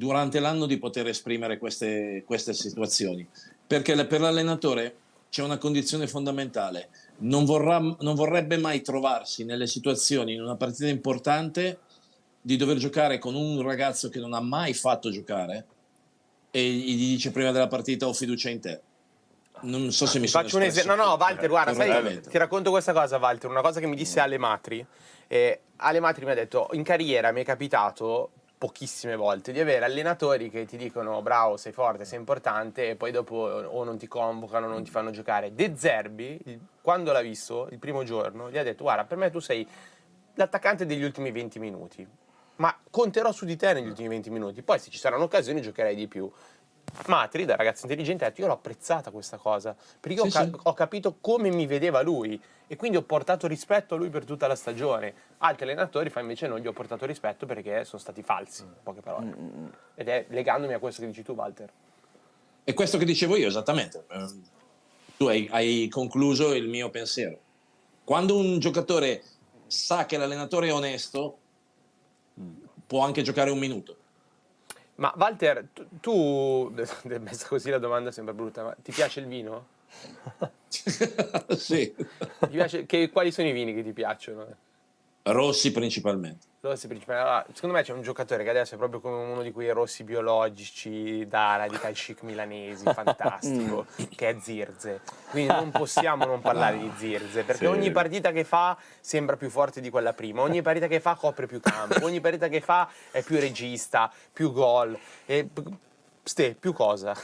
B: durante l'anno di poter esprimere queste, queste situazioni. Perché per l'allenatore c'è una condizione fondamentale, non, vorrà, non vorrebbe mai trovarsi nelle situazioni in una partita importante di dover giocare con un ragazzo che non ha mai fatto giocare e gli dice prima della partita ho fiducia in te. Non so se mi sono
A: Faccio un esempio. No, no, Walter, guarda, sai, ti racconto questa cosa, Walter. Una cosa che mi disse Ale Matri. Eh, Ale Matri mi ha detto: in carriera mi è capitato pochissime volte di avere allenatori che ti dicono bravo, sei forte, sei importante e poi dopo o non ti convocano, non ti fanno giocare. De Zerbi, quando l'ha visto il primo giorno, gli ha detto guarda, per me tu sei l'attaccante degli ultimi 20 minuti, ma conterò su di te negli ultimi 20 minuti, poi se ci saranno occasioni giocherai di più. Matri, da ragazzo intelligente, ha detto io l'ho apprezzata questa cosa, perché io
B: Sì,
A: ho, ca-
B: sì.
A: ho capito come mi vedeva lui e quindi ho portato rispetto a lui per tutta la stagione. Altri allenatori fa invece non gli ho portato rispetto perché sono stati falsi, in poche parole. Ed è legandomi a questo che dici tu, Walter.
B: È questo che dicevo io, esattamente. Ehm, Tu hai, hai concluso il mio pensiero. Quando un giocatore sa che l'allenatore è onesto, può anche giocare un minuto.
A: Ma Walter, tu, tu messa così la domanda sembra brutta, ma ti piace il vino?
B: sì.
A: Ti piace- che- quali sono i vini che ti piacciono?
B: Rossi principalmente.
A: Rossi principali. Allora, secondo me c'è un giocatore che adesso è proprio come uno di quei rossi biologici da radical chic milanesi, fantastico, che è Zirze. Quindi non possiamo non parlare di Zirze, perché
C: Sì.
A: ogni partita che fa sembra più forte di quella prima, ogni partita che fa copre più campo, ogni partita che fa è più regista, più gol. E, ste, più cosa?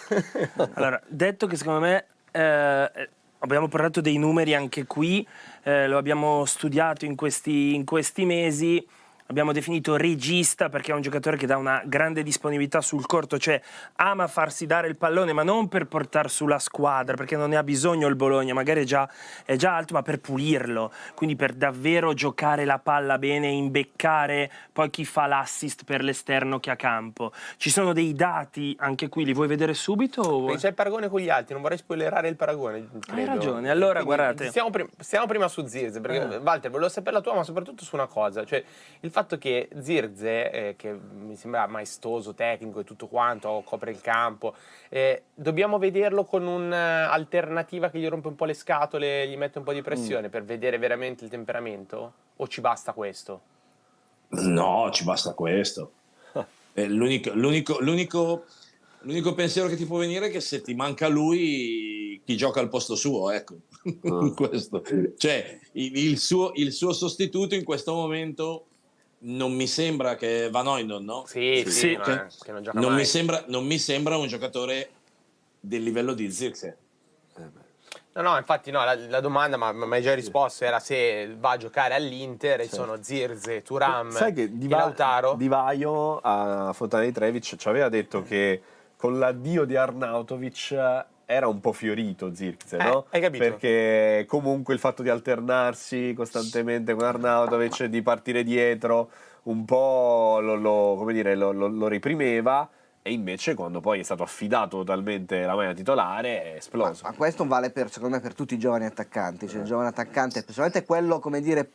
E: Allora, detto che secondo me eh, abbiamo parlato dei numeri anche qui, eh, lo abbiamo studiato in questi, in questi mesi. Abbiamo definito regista perché è un giocatore che dà una grande disponibilità sul corto, cioè ama farsi dare il pallone, ma non per portare su la squadra, perché non ne ha bisogno il Bologna, magari è già, è già alto, ma per pulirlo, quindi per davvero giocare la palla bene, imbeccare poi chi fa l'assist per l'esterno che ha campo. Ci sono dei dati, anche qui li vuoi vedere subito? O...
A: C'è il paragone con gli altri, non vorrei spoilerare il paragone. credo.
E: ragione, allora,
A: Quindi
E: guardate.
A: Stiamo, prim- stiamo prima su Zirze, perché Walter, volevo sapere la tua, ma soprattutto su una cosa, cioè il fatto che Zirze, eh, che mi sembra maestoso, tecnico e tutto quanto, copre il campo, eh, dobbiamo vederlo con un'alternativa che gli rompe un po' le scatole, gli mette un po' di pressione per vedere veramente il temperamento? O ci basta questo?
B: No, ci basta questo. Eh, l'unico, l'unico- l'unico- l'unico pensiero che ti può venire è che se ti manca lui, chi gioca al posto suo, ecco.
C: Ah.
B: Questo. Cioè, il, il suo, il suo sostituto in questo momento non mi sembra che Van Oynon, no?
A: Sì, sì,
E: Sì,
A: è- che non gioca
B: Non
A: mai.
B: mi, sembra, non mi sembra un giocatore del livello di Zirkzee.
A: No, no, infatti no, la, la domanda, ma mi hai già risposto, era se va a giocare all'Inter e sono Zirze, Turam
C: Sai che
A: e
C: Di, Va-
A: Lautaro.
C: Di Vaio a Fontana di Trevic ci aveva detto che con l'addio di Arnautovic era un po' fiorito Zirkzee,
A: Eh,
C: no?
A: hai capito?
C: Perché comunque il fatto di alternarsi costantemente con Arnautovic, di partire dietro, un po' lo, lo- come dire, lo- lo- lo reprimeva. E invece, quando poi è stato affidato totalmente la maglia titolare, è
D: Ma,
C: esploso.
D: ma questo vale per, secondo me per tutti i giovani attaccanti. Cioè, il giovane attaccante, specialmente quello, come dire,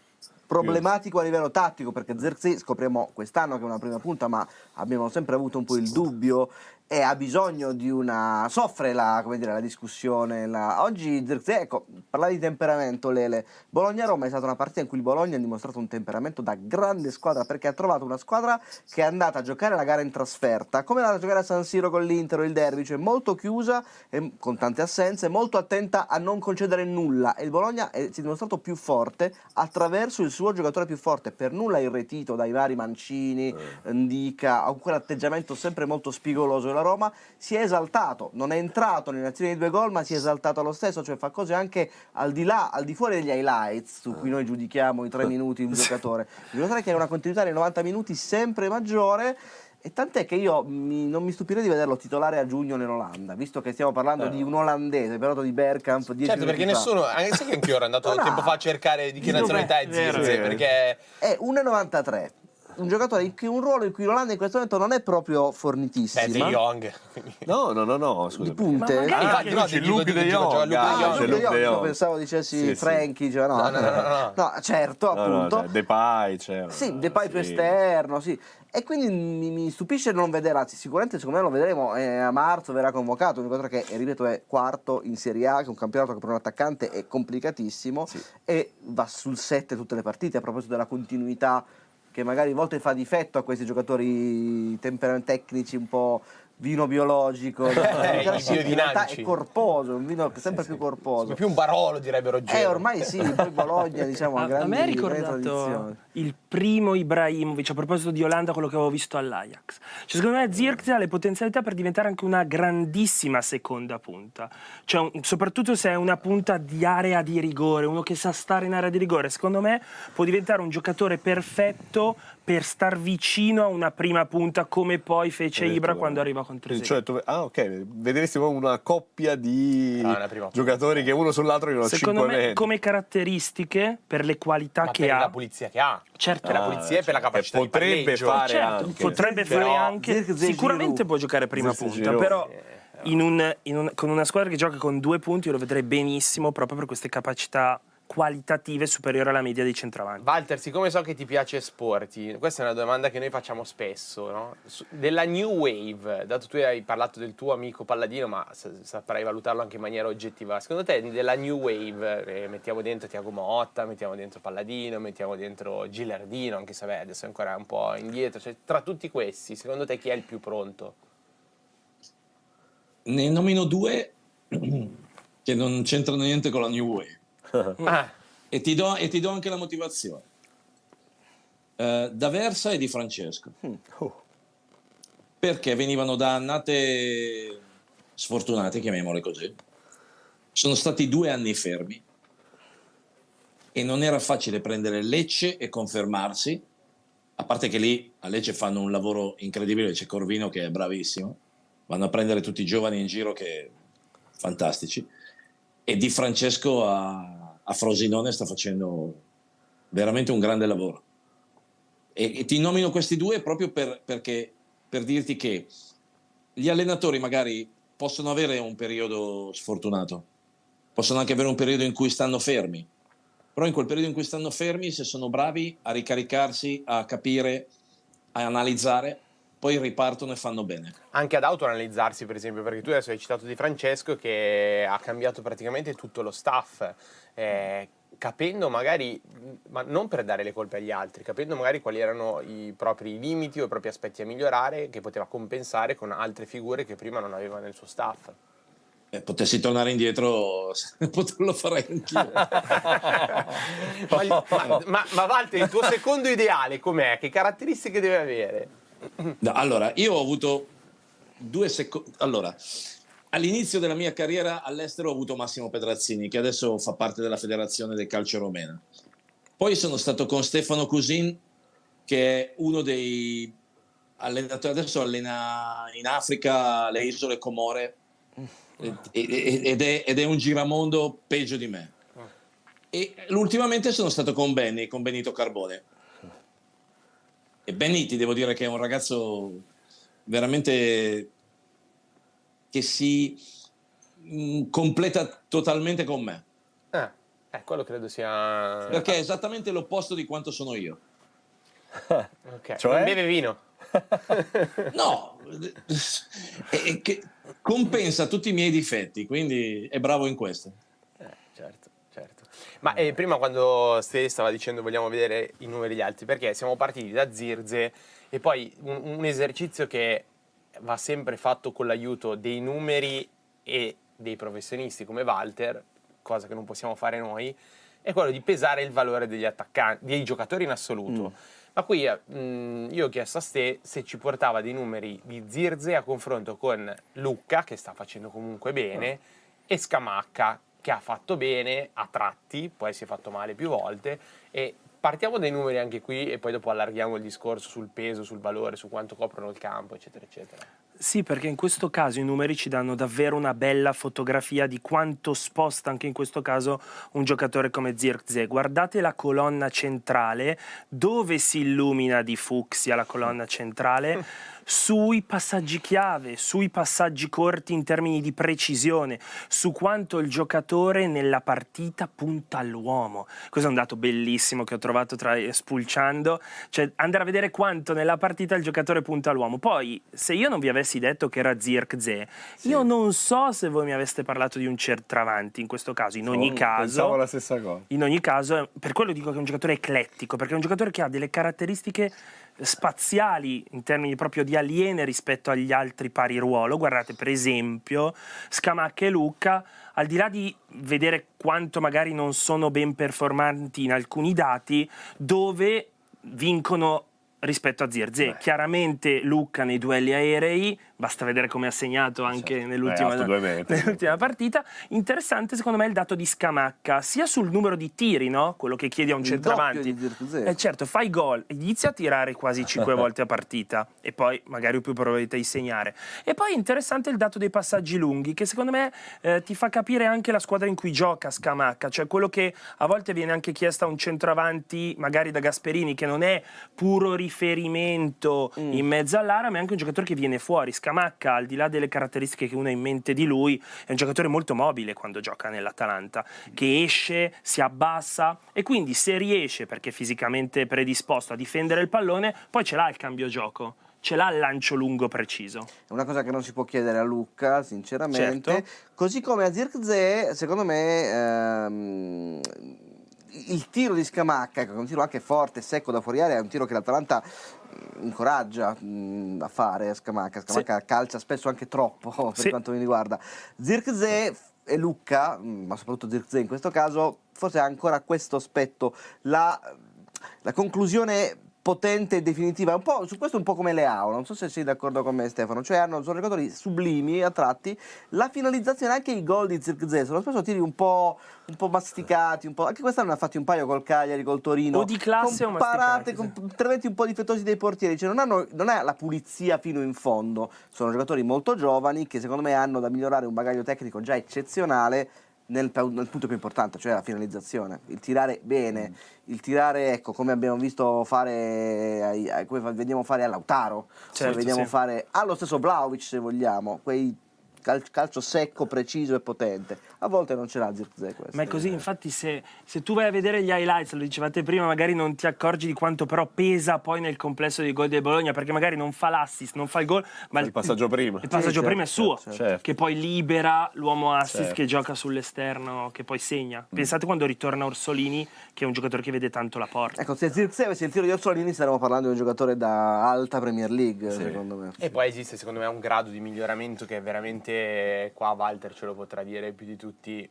D: problematico a livello tattico, perché Zerzi scopriamo quest'anno che è una prima punta, ma abbiamo sempre avuto un po' il dubbio e ha bisogno di una... soffre la, come dire, la discussione. la- Oggi ecco, parlavi di temperamento Lele, Bologna-Roma è stata una partita in cui il Bologna ha dimostrato un temperamento da grande squadra, perché ha trovato una squadra che è andata a giocare la gara in trasferta, come è andata a giocare a San Siro con l'Inter o il Derby, cioè molto chiusa e con tante assenze, molto attenta a non concedere nulla. E il Bologna è- si è dimostrato più forte attraverso il suo giocatore più forte, per nulla irretito dai vari Mancini, Ndica, ha quell'atteggiamento sempre molto spigoloso e la Roma si è esaltato, non è entrato nelle azioni di due gol ma si è esaltato lo stesso, cioè fa cose anche al di là, al di fuori degli highlights su cui noi giudichiamo i tre minuti di un giocatore, un giocatore che ha una continuità nei 90 minuti sempre maggiore e tant'è che io mi- non mi stupirei di vederlo titolare a giugno nell'Olanda, visto che stiamo parlando di un olandese, periodo di Bergkamp.
A: Certo, perché
D: minuti fa.
A: nessuno, anche se che anch'io ero andato tempo fa a cercare di che nazionalità è? Zirze, perché
D: È 1,93. Un giocatore in cui un ruolo in cui l'Olanda in questo momento non è proprio
A: beh,
D: fornitissima.
A: De Jong.
C: No, no, no, no, scusa.
D: di punte.
E: Ma magari
A: Ah,
E: anche-
A: no,
C: Luke De Jong, ah,
A: De Jong.
C: c'è
D: Luke De Jong, pensavo dicessi
C: Sì, sì.
D: Frankie, cioè no.
A: No, no, no, no,
D: certo,
C: No, no,
D: appunto.
C: cioè, Depay c'era.
D: Sì, Depay più
C: Sì.
D: esterno, sì. E quindi mi, mi stupisce non vedere, anzi sicuramente secondo me lo vedremo eh, a marzo, verrà convocato, un giocatore che, ripeto, è quarto in Serie A, che è un campionato che per un attaccante è complicatissimo e va sul 7 tutte le partite, a proposito della continuità che magari a volte fa difetto a questi giocatori temper- tecnici un po' vino biologico,
A: i
D: in realtà è corposo, un vino sempre più corposo.
A: Come più un barolo direbbero oggi.
D: Eh, ormai sì, poi Bologna, diciamo,
E: A, a
D: grandi,
E: me ha
D: grandi
E: ricordato il primo Ibrahimovic a proposito di Olanda, quello che avevo visto all'Ajax. Cioè, secondo me Zirkzee ha le potenzialità per diventare anche una grandissima seconda punta. Cioè, un- soprattutto se è una punta di area di rigore, uno che sa stare in area di rigore. Secondo me può diventare un giocatore perfetto per star vicino a una prima punta come poi fece Ibra
C: detto,
E: quando arriva contro
C: Quindi,
E: Trezeguet.
C: cioè, tu- ah, ok, vedresti una coppia di
A: Ah, una
C: giocatori che uno sull'altro a
E: Secondo
C: 5
E: me,
C: metri.
E: come caratteristiche, per le qualità
A: Ma
E: che
A: per
E: ha,
A: la pulizia che ha.
E: certo,
A: Per la
C: Ah,
A: pulizia e per la
C: cioè,
A: capacità
C: che
A: di
C: potrebbe fare
E: certo,
C: anche.
E: potrebbe fare anche sicuramente può giocare prima punta però in un- in un- con una squadra che gioca con due punti io lo vedrei benissimo proprio per queste capacità qualitative superiori alla media dei centravanti
A: Walter, siccome so che ti piace esporti, questa è una domanda che noi facciamo spesso, no? Della New Wave, dato tu hai parlato del tuo amico Palladino, ma sa- saprai valutarlo anche in maniera oggettiva, secondo te della New Wave, eh, mettiamo dentro Tiago Motta, mettiamo dentro Palladino, mettiamo dentro Gilardino, anche se beh, adesso è ancora un po' indietro, cioè, tra tutti questi, secondo te chi è il più pronto?
B: Ne nomino due che non c'entrano niente con la New Wave.
A: Ah,
B: E ti do, e ti do anche la motivazione. Eh, da Versa e di Francesco.
C: Oh.
B: Perché venivano da annate sfortunate, chiamiamole così. Sono stati due anni fermi e non era facile prendere Lecce e confermarsi, a parte che lì a Lecce fanno un lavoro incredibile, c'è Corvino che è bravissimo, vanno a prendere tutti i giovani in giro che fantastici e Di Francesco a, a Frosinone sta facendo veramente un grande lavoro. E, e ti nomino questi due proprio per, perché, per dirti che gli allenatori magari possono avere un periodo sfortunato, possono anche avere un periodo in cui stanno fermi, però in quel periodo in cui stanno fermi, se sono bravi a ricaricarsi, a capire, a analizzare, poi ripartono e fanno bene.
A: anche ad autoanalizzarsi, per esempio, perché tu adesso hai citato Di Francesco che ha cambiato praticamente tutto lo staff, eh, capendo magari, ma non per dare le colpe agli altri, capendo magari quali erano i propri limiti o i propri aspetti a migliorare, che poteva compensare con altre figure che prima non aveva nel suo staff.
B: eh, potessi tornare indietro, lo farei anch'io.
A: ma, ma, ma, ma Walter, il tuo secondo ideale com'è? Che caratteristiche deve avere?
B: No, allora, io ho avuto due secondi. Allora, all'inizio della mia carriera all'estero ho avuto Massimo Pedrazzini, che adesso fa parte della federazione del calcio romena. Poi sono stato con Stefano Cusin, che è uno dei allenatori, adesso allena in Africa le isole Comore ed è, ed è un giramondo peggio di me. E ultimamente sono stato con Benny, con Benito Carbone. E Benny ti devo dire che è un ragazzo veramente che si mh, completa totalmente con me.
A: Ah, eh, quello credo sia...
B: Perché è esattamente l'opposto di quanto sono io.
A: ok, cioè? non beve vino.
B: no, è che compensa tutti i miei difetti, quindi è bravo in questo.
A: Eh, certo, certo. Ma eh, prima quando Ste stava dicendo vogliamo vedere i numeri degli altri, perché siamo partiti da Zirze e poi un, un esercizio che va sempre fatto con l'aiuto dei numeri e dei professionisti come Walter, cosa che non possiamo fare noi, è quello di pesare il valore degli attaccanti, dei giocatori in assoluto. Mm ma qui mh, mm, io ho chiesto a Ste se ci portava dei numeri di Zirze a confronto con Lucca, che sta facendo comunque bene, e Scamacca, che ha fatto bene a tratti, poi si è fatto male più volte. E partiamo dai numeri anche qui e poi dopo allarghiamo il discorso sul peso, sul valore, su quanto coprono il campo, eccetera, eccetera.
E: Sì, perché in questo caso i numeri ci danno davvero una bella fotografia di quanto sposta anche in questo caso un giocatore come Zirkzee. Guardate la colonna centrale, dove si illumina di fucsia la colonna centrale. sui passaggi chiave, sui passaggi corti in termini di precisione, su quanto il giocatore nella partita punta all'uomo. Questo è un dato bellissimo che ho trovato tra, spulciando, cioè andare a vedere quanto nella partita il giocatore punta all'uomo. Poi, se io non vi avessi detto che era Zirkzee, sì. io non so se voi mi aveste parlato di un centravanti in questo caso. In ogni oh, caso,
C: la stessa cosa.
E: In ogni caso, per quello dico che è un giocatore eclettico, perché è un giocatore che ha delle caratteristiche spaziali in termini proprio di aliene rispetto agli altri pari ruolo. Guardate, per esempio, Scamacca e Lucca, al di là di vedere quanto magari non sono ben performanti in alcuni dati, dove vincono rispetto a Zirze. Chiaramente Lucca nei duelli aerei basta vedere come ha segnato anche certo. nell'ultima, nell'ultima, partita. Interessante secondo me il dato di Scamacca, sia sul numero di tiri, no? quello che chiedi a un il centravanti. Eh certo, fai gol, inizia a tirare quasi 5 volte a partita e poi magari più probabilità di segnare. E poi interessante il dato dei passaggi lunghi, che secondo me eh, ti fa capire anche la squadra in cui gioca Scamacca, cioè quello che a volte viene anche chiesto a un centravanti, magari da Gasperini, che non è puro riferimento mm. in mezzo all'area, ma è anche un giocatore che viene fuori. Scamacca Scamacca, al di là delle caratteristiche che uno ha in mente di lui, è un giocatore molto mobile quando gioca nell'Atalanta, che esce, si abbassa e quindi se riesce, perché è fisicamente predisposto a difendere il pallone, poi ce l'ha il cambio gioco ce l'ha il lancio lungo preciso.
D: È una cosa che non si può chiedere a Lucca, sinceramente. Certo. Così come a Zirkzee, secondo me, ehm, il tiro di Scamacca, che è un tiro anche forte, secco da fuori area, è un tiro che l'Atalanta incoraggia mh, a fare Scamacca. Scamacca sì. calcia spesso anche troppo per sì. quanto mi riguarda. Zirkzee e Lucca, ma soprattutto Zirkzee in questo caso, forse ha ancora questo aspetto. La, la conclusione potente e definitiva. Un po', su questo è un po' come Leao, non so se sei d'accordo con me Stefano, cioè hanno, sono giocatori sublimi a tratti, la finalizzazione, anche i gol di Zirkzee sono spesso tiri un po', un po' masticati, un po', anche quest'anno ne ha fatti un paio col Cagliari, col Torino.
E: O di classe
D: o masticati. Con interventi un po' difettosi dei portieri, cioè non, hanno, non è la pulizia fino in fondo, sono giocatori molto giovani che secondo me hanno da migliorare un bagaglio tecnico già eccezionale nel, nel, punto più importante, cioè la finalizzazione, il tirare bene, mm. il tirare, ecco, come abbiamo visto fare, ai, come vediamo fare a Lautaro, certo, come vediamo sì. fare allo stesso Vlaovic se vogliamo, quei calcio secco, preciso e potente. A volte non ce l'ha Zirkzee questo.
E: Ma è così, infatti se, se, tu vai a vedere gli highlights, lo dicevate prima, magari non ti accorgi di quanto però pesa poi nel complesso dei gol del Bologna, perché magari non fa l'assist, non fa il gol, ma
C: il, il passaggio prima.
E: Il passaggio sì, prima certo, è suo, certo. che poi libera l'uomo assist certo. che gioca sull'esterno, che poi segna. Mm. Pensate quando ritorna Orsolini, che è un giocatore che vede tanto la porta.
D: Ecco, se Zirkzee avesse il tiro di Orsolini staremmo parlando di un giocatore da alta Premier League, sì. secondo me.
A: E poi esiste secondo me un grado di miglioramento che è veramente sicuramente qua Walter ce lo potrà dire più di tutti,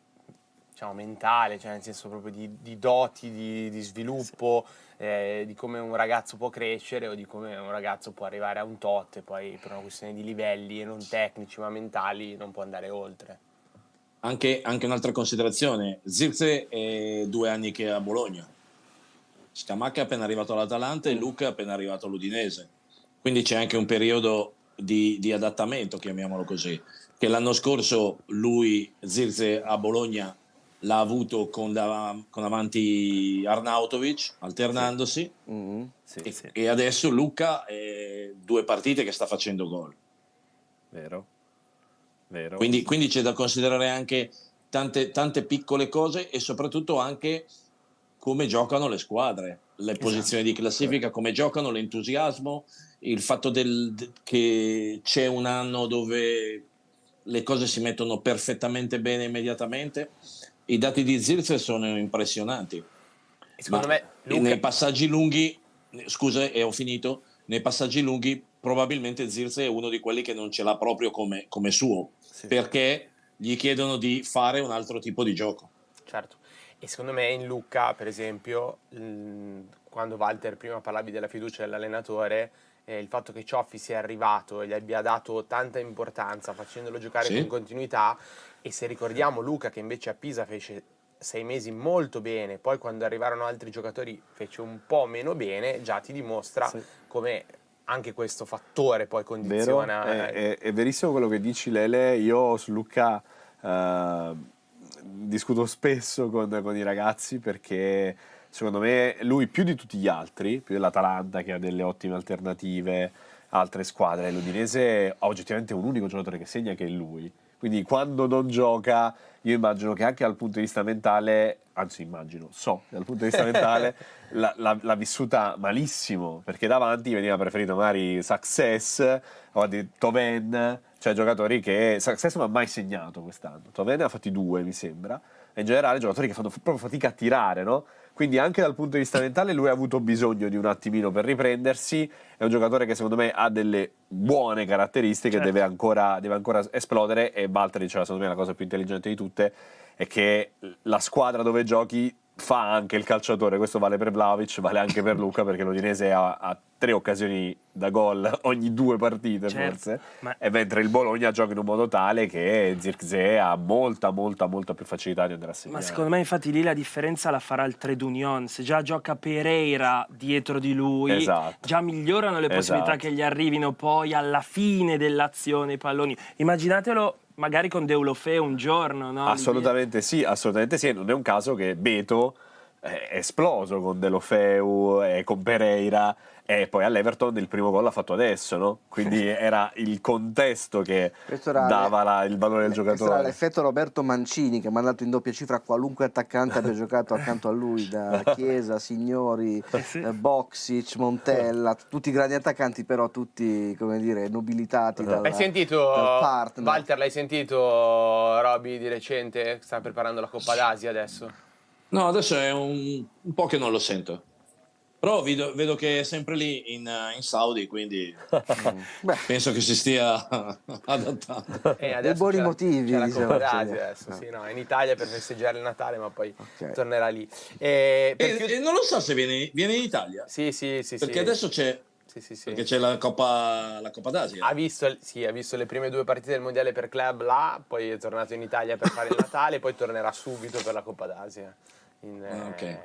A: diciamo, mentale, cioè nel senso proprio di, di doti, di, di sviluppo, eh, di come un ragazzo può crescere o di come un ragazzo può arrivare a un tot e poi per una questione di livelli non tecnici ma mentali non può andare oltre.
B: Anche, anche un'altra considerazione, Zirze è due anni che è a Bologna, Scamacca è appena arrivato all'Atalanta e Luca è appena arrivato all'Udinese, quindi c'è anche un periodo di, di adattamento, chiamiamolo così, che l'anno scorso lui, Zirze a Bologna, l'ha avuto con, dav- con avanti Arnautovic, alternandosi,
D: Mm.
C: Sì,
B: e,
C: sì,
B: e adesso Luca è due partite che sta facendo gol.
C: vero. Vero.
B: Quindi, quindi c'è da considerare anche tante, tante piccole cose e soprattutto anche come giocano le squadre, le posizioni di classifica, come giocano, l'entusiasmo, il fatto del- che c'è un anno dove le cose si mettono perfettamente bene immediatamente. I dati di Zirze sono impressionanti.
A: E secondo
B: Ma
A: me Luca,
B: nei passaggi lunghi, scusa, e ho finito. Nei passaggi lunghi, probabilmente Zirze è uno di quelli che non ce l'ha proprio come, come suo,
C: Sì.
B: perché gli chiedono di fare un altro tipo di gioco.
A: certo. E secondo me in Lucca, per esempio, quando Walter prima parlavi della fiducia dell'allenatore, eh, il fatto che Cioffi sia arrivato e gli abbia dato tanta importanza facendolo giocare
B: Sì.
A: con continuità e se ricordiamo Luca che invece a Pisa fece sei mesi molto bene, poi quando arrivarono altri giocatori fece un po' meno bene, già ti dimostra
C: Sì.
A: come anche questo fattore poi condiziona
C: È, è- è verissimo quello che dici Lele, io su Luca eh, discuto spesso con, con i ragazzi perché secondo me lui più di tutti gli altri, più dell'Atalanta che ha delle ottime alternative, altre squadre, l'Udinese ha oggettivamente un unico giocatore che segna che è lui. Quindi quando non gioca, io immagino che anche dal punto di vista mentale, anzi immagino, so, dal punto di vista mentale, l'ha, l'ha- l'ha vissuta malissimo, perché davanti veniva preferito magari Success o Toven, cioè giocatori che Success non ha mai segnato quest'anno, Toven ne ha fatti due mi sembra, e in generale giocatori che fanno proprio fatica a tirare, no? Quindi anche dal punto di vista mentale lui ha avuto bisogno di un attimino per riprendersi, è un giocatore che secondo me ha delle buone caratteristiche,
E: Certo.
C: deve, ancora, deve ancora esplodere e Valtteri diceva secondo me la cosa più intelligente di tutte è che la squadra dove giochi fa anche il calciatore, questo vale per Vlaovic, vale anche per Luca perché l'Udinese ha, ha tre occasioni da gol ogni due partite
E: Certo,
C: forse,
E: ma-
C: e mentre il Bologna gioca in un modo tale che Zirkzee ha molta molta molta più facilità di andare a segnare.
E: Ma secondo me infatti lì la differenza la farà il Trade Union, se già gioca Pereira dietro di lui,
C: Esatto.
E: già migliorano le possibilità
C: Esatto.
E: che gli arrivino poi alla fine dell'azione i palloni. Immaginatelo magari con Deulofeu un giorno, no?
C: Assolutamente sì, assolutamente sì. Non è un caso che Beto è esploso con Delofeu e con Pereira e poi all'Everton il primo gol l'ha fatto adesso, no? Quindi era il contesto che dava la- il valore del
D: Questo era
C: giocatore.
D: l'effetto Roberto Mancini che ha mandato in doppia cifra qualunque attaccante abbia giocato accanto a lui, da Chiesa, Signori,
E: sì.
D: eh, Boxic, Montella, tutti grandi attaccanti, però tutti, come dire, nobilitati dal,
A: Hai sentito. Walter, l'hai sentito Roby di recente? Sta preparando la Coppa d'Asia adesso.
B: No, adesso è un, un po' che non lo sento. Però vedo, vedo che è sempre lì in, eh, in Saudi, quindi penso che si stia adattando.
A: E
D: Dei buoni
A: c'è la-
D: motivi,
A: C'è la
D: diciamo,
A: adesso, sì, no, è in Italia per festeggiare il Natale, ma poi
D: Ok.
A: tornerà lì. E per
B: E,
A: chiud-
B: e non lo so se viene, viene in Italia,
A: Sì, sì, sì.
B: perché
A: sì.
B: adesso c'è,
A: Sì, sì, sì.
B: perché c'è la, Coppa, la Coppa d'Asia.
A: Ha visto, sì, ha visto le prime due partite del mondiale per club là, poi è tornato in Italia per fare il Natale, poi tornerà subito per la Coppa d'Asia. In,
B: Ah, ok.
A: eh,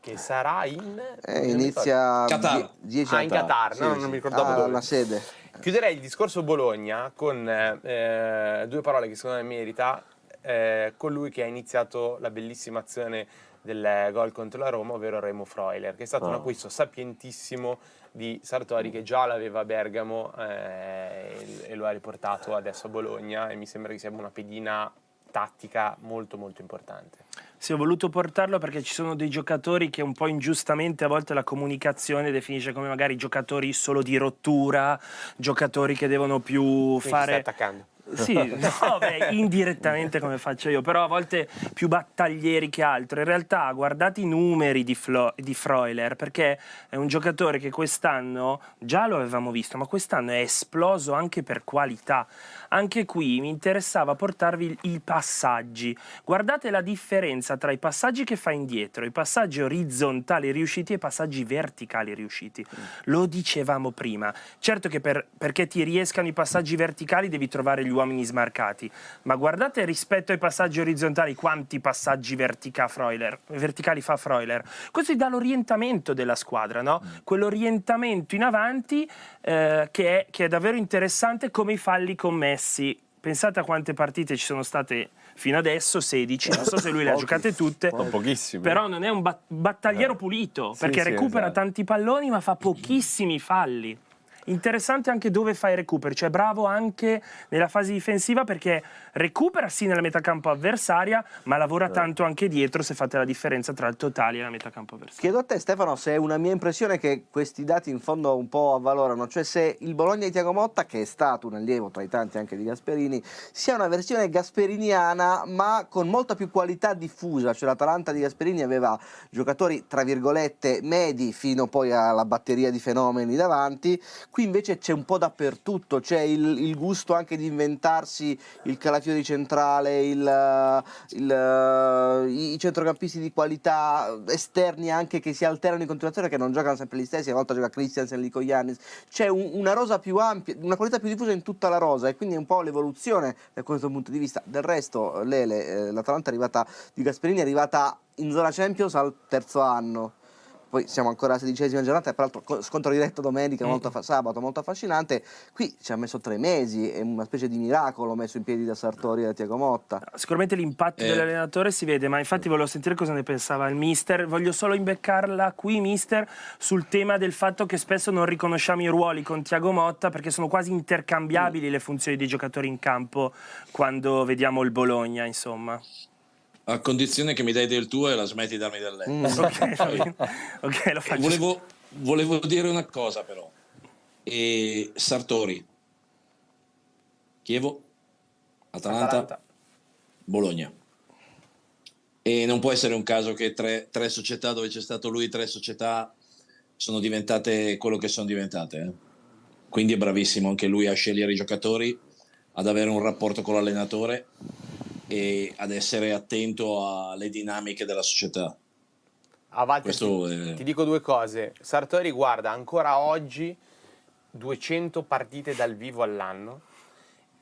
A: che sarà in.
D: eh, inizia
B: Qatar.
D: 10
A: Ah, in Qatar, no, non mi ricordavo
D: Ah,
A: dove.
D: la sede.
A: Chiuderei il discorso Bologna con eh, due parole che secondo me merita. eh, colui che ha iniziato la bellissima azione del gol contro la Roma, ovvero Remo Freuler, che è stato un
C: Ah.
A: acquisto sapientissimo di Sartori che già l'aveva a Bergamo eh, e lo ha riportato adesso a Bologna e mi sembra che sia una pedina tattica molto molto importante.
E: Sì, ho voluto portarlo perché ci sono dei giocatori che un po' ingiustamente a volte la comunicazione definisce come magari giocatori solo di rottura, giocatori che devono più
A: Quindi
E: fare... Sì, no, beh, indirettamente come faccio io, però a volte più battaglieri che altro. In realtà guardate i numeri di, Flo- di Freuler, perché è un giocatore che quest'anno già lo avevamo visto, ma quest'anno è esploso anche per qualità. Anche qui mi interessava portarvi i passaggi. Guardate la differenza tra i passaggi che fa indietro, i passaggi orizzontali riusciti e i passaggi verticali riusciti. Lo dicevamo prima. Certo che per, perché ti riescano i passaggi verticali devi trovare gli uomini smarcati, ma guardate rispetto ai passaggi orizzontali quanti passaggi vertica Freuler, verticali fa Freuler. Questo ti dà l'orientamento della squadra, no? Quell'orientamento in avanti eh, che, è, che è davvero interessante come i falli commessi. Pensate a quante partite ci sono state fino adesso, 16, non so se lui le ha giocate tutte,
C: pochissime.
E: però non è un bat- battagliero pulito,
C: Sì,
E: perché
C: sì,
E: recupera
C: esatto.
E: tanti palloni ma fa pochissimi falli. Interessante anche dove fa i recuperi, cioè bravo anche nella fase difensiva perché recupera sì nella metacampo avversaria, ma lavora tanto anche dietro se fate la differenza tra il totale e la metacampo avversaria.
D: Chiedo a te Stefano se è una mia impressione che questi dati in fondo un po' avvalorano, cioè se il Bologna di Tiago Motta, che è stato un allievo tra i tanti anche di Gasperini, sia una versione gasperiniana ma con molta più qualità diffusa, cioè l'Atalanta di Gasperini aveva giocatori tra virgolette medi fino poi alla batteria di fenomeni davanti, qui invece c'è un po' dappertutto, c'è il, il gusto anche di inventarsi il calafiori centrale, il, il, i centrocampisti di qualità esterni anche che si alternano in continuazione, che non giocano sempre gli stessi, a volte gioca Christiansen, Lico Giannis, c'è un- una rosa più ampia, una qualità più diffusa in tutta la rosa e quindi è un po' l'evoluzione da questo punto di vista. Del resto, Lele, eh, l'Atalanta è arrivata di Gasperini è arrivata in zona Champions al terzo anno. Poi siamo ancora alla sedicesima giornata, peraltro co- scontro diretto domenica, molto affa- sabato, molto affascinante. Qui ci ha messo tre mesi, è una specie di miracolo messo in piedi da Sartori e da Tiago Motta.
E: Sicuramente l'impatto
B: Eh.
E: dell'allenatore si vede, ma infatti volevo sentire cosa ne pensava il mister. Voglio solo imbeccarla qui, mister, sul tema del fatto che spesso non riconosciamo i ruoli con Tiago Motta perché sono quasi intercambiabili le funzioni dei giocatori in campo quando vediamo il Bologna, insomma.
B: A condizione che mi dai del tuo e la smetti di darmi del lei.
D: Mm.
E: Ok, va bene. Ok, lo faccio.
B: Volevo, volevo dire una cosa però. E Sartori, Chievo, Atalanta,
A: Atalanta.
B: Bologna. E non può essere un caso che tre, tre società dove c'è stato lui, tre società sono diventate quello che sono diventate. eh. Quindi è bravissimo anche lui a scegliere i giocatori, ad avere un rapporto con l'allenatore e ad essere attento alle dinamiche della società.
A: A Walter, ti,
B: è-
A: ti dico due cose. Sartori guarda ancora oggi 200 partite dal vivo all'anno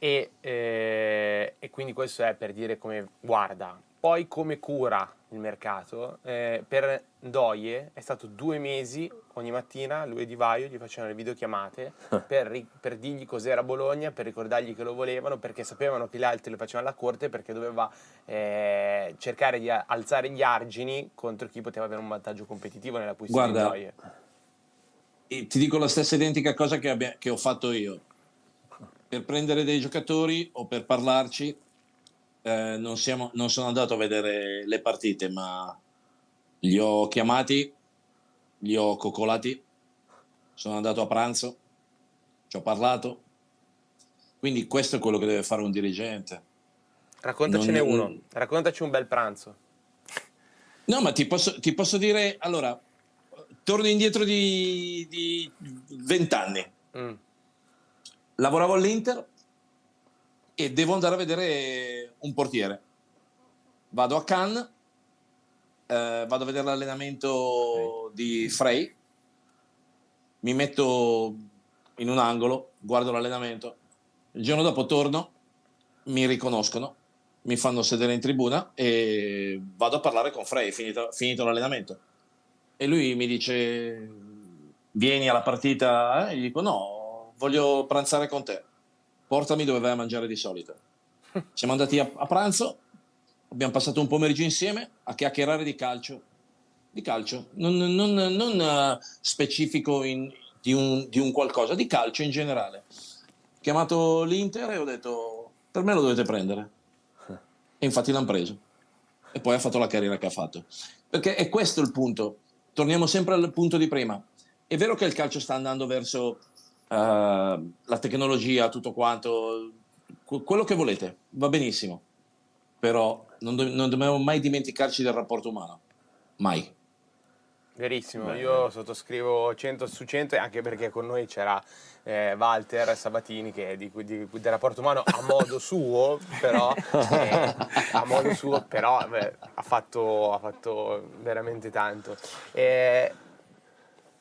A: e, eh, e quindi questo è per dire come guarda. Poi come cura il mercato. Eh, per Doie è stato due mesi ogni mattina, lui e Di Vaio gli facevano le videochiamate per, ri- per dirgli cos'era Bologna, per ricordargli che lo volevano, perché sapevano che gli altri lo facevano alla corte, perché doveva eh, cercare di alzare gli argini contro chi poteva avere un vantaggio competitivo nella posizione
B: Guarda,
A: di Doie.
B: Ti dico la stessa identica cosa che, abbia- che ho fatto io. Per prendere dei giocatori o per parlarci, eh, non, siamo- non sono andato a vedere le partite, ma li ho chiamati, li ho coccolati, sono andato a pranzo, ci ho parlato. Quindi questo è quello che deve fare un dirigente.
A: Raccontacene
B: non-
A: uno, raccontaci un bel pranzo.
B: No, ma ti posso, ti posso dire, allora, torno indietro di, di 20 anni.
A: Mm.
B: lavoravo all'Inter e devo andare a vedere un portiere. Vado a Cannes, eh, vado a vedere l'allenamento di Frey, mi metto in un angolo, guardo l'allenamento, il giorno dopo torno, mi riconoscono, mi fanno sedere in tribuna e vado a parlare con Frey, finito, finito l'allenamento. E lui mi dice, vieni alla partita? eh?" E gli dico, no, voglio pranzare con te, portami dove vai a mangiare di solito. Siamo andati a, a pranzo, abbiamo passato un pomeriggio insieme a chiacchierare di calcio, di calcio, non, non- non, eh, specifico in- di, un, di un qualcosa, di calcio in generale. Chiamato l'Inter e ho detto, per me lo dovete prendere. E infatti l'hanno preso. E poi ha fatto la carriera che ha fatto. Perché è questo il punto. Torniamo sempre al punto di prima. È vero che il calcio sta andando verso la tecnologia, tutto quanto, que- quello che volete, va benissimo. Però non, do- non dobbiamo mai dimenticarci del rapporto umano. Mai.
A: Verissimo, Beh. io sottoscrivo 100 su 100 e anche perché con noi c'era eh, Walter Sabatini che di, di, di, del rapporto umano a modo suo, però, eh, a modo suo, però beh, ha, fatto, ha, fatto, veramente tanto. Eh,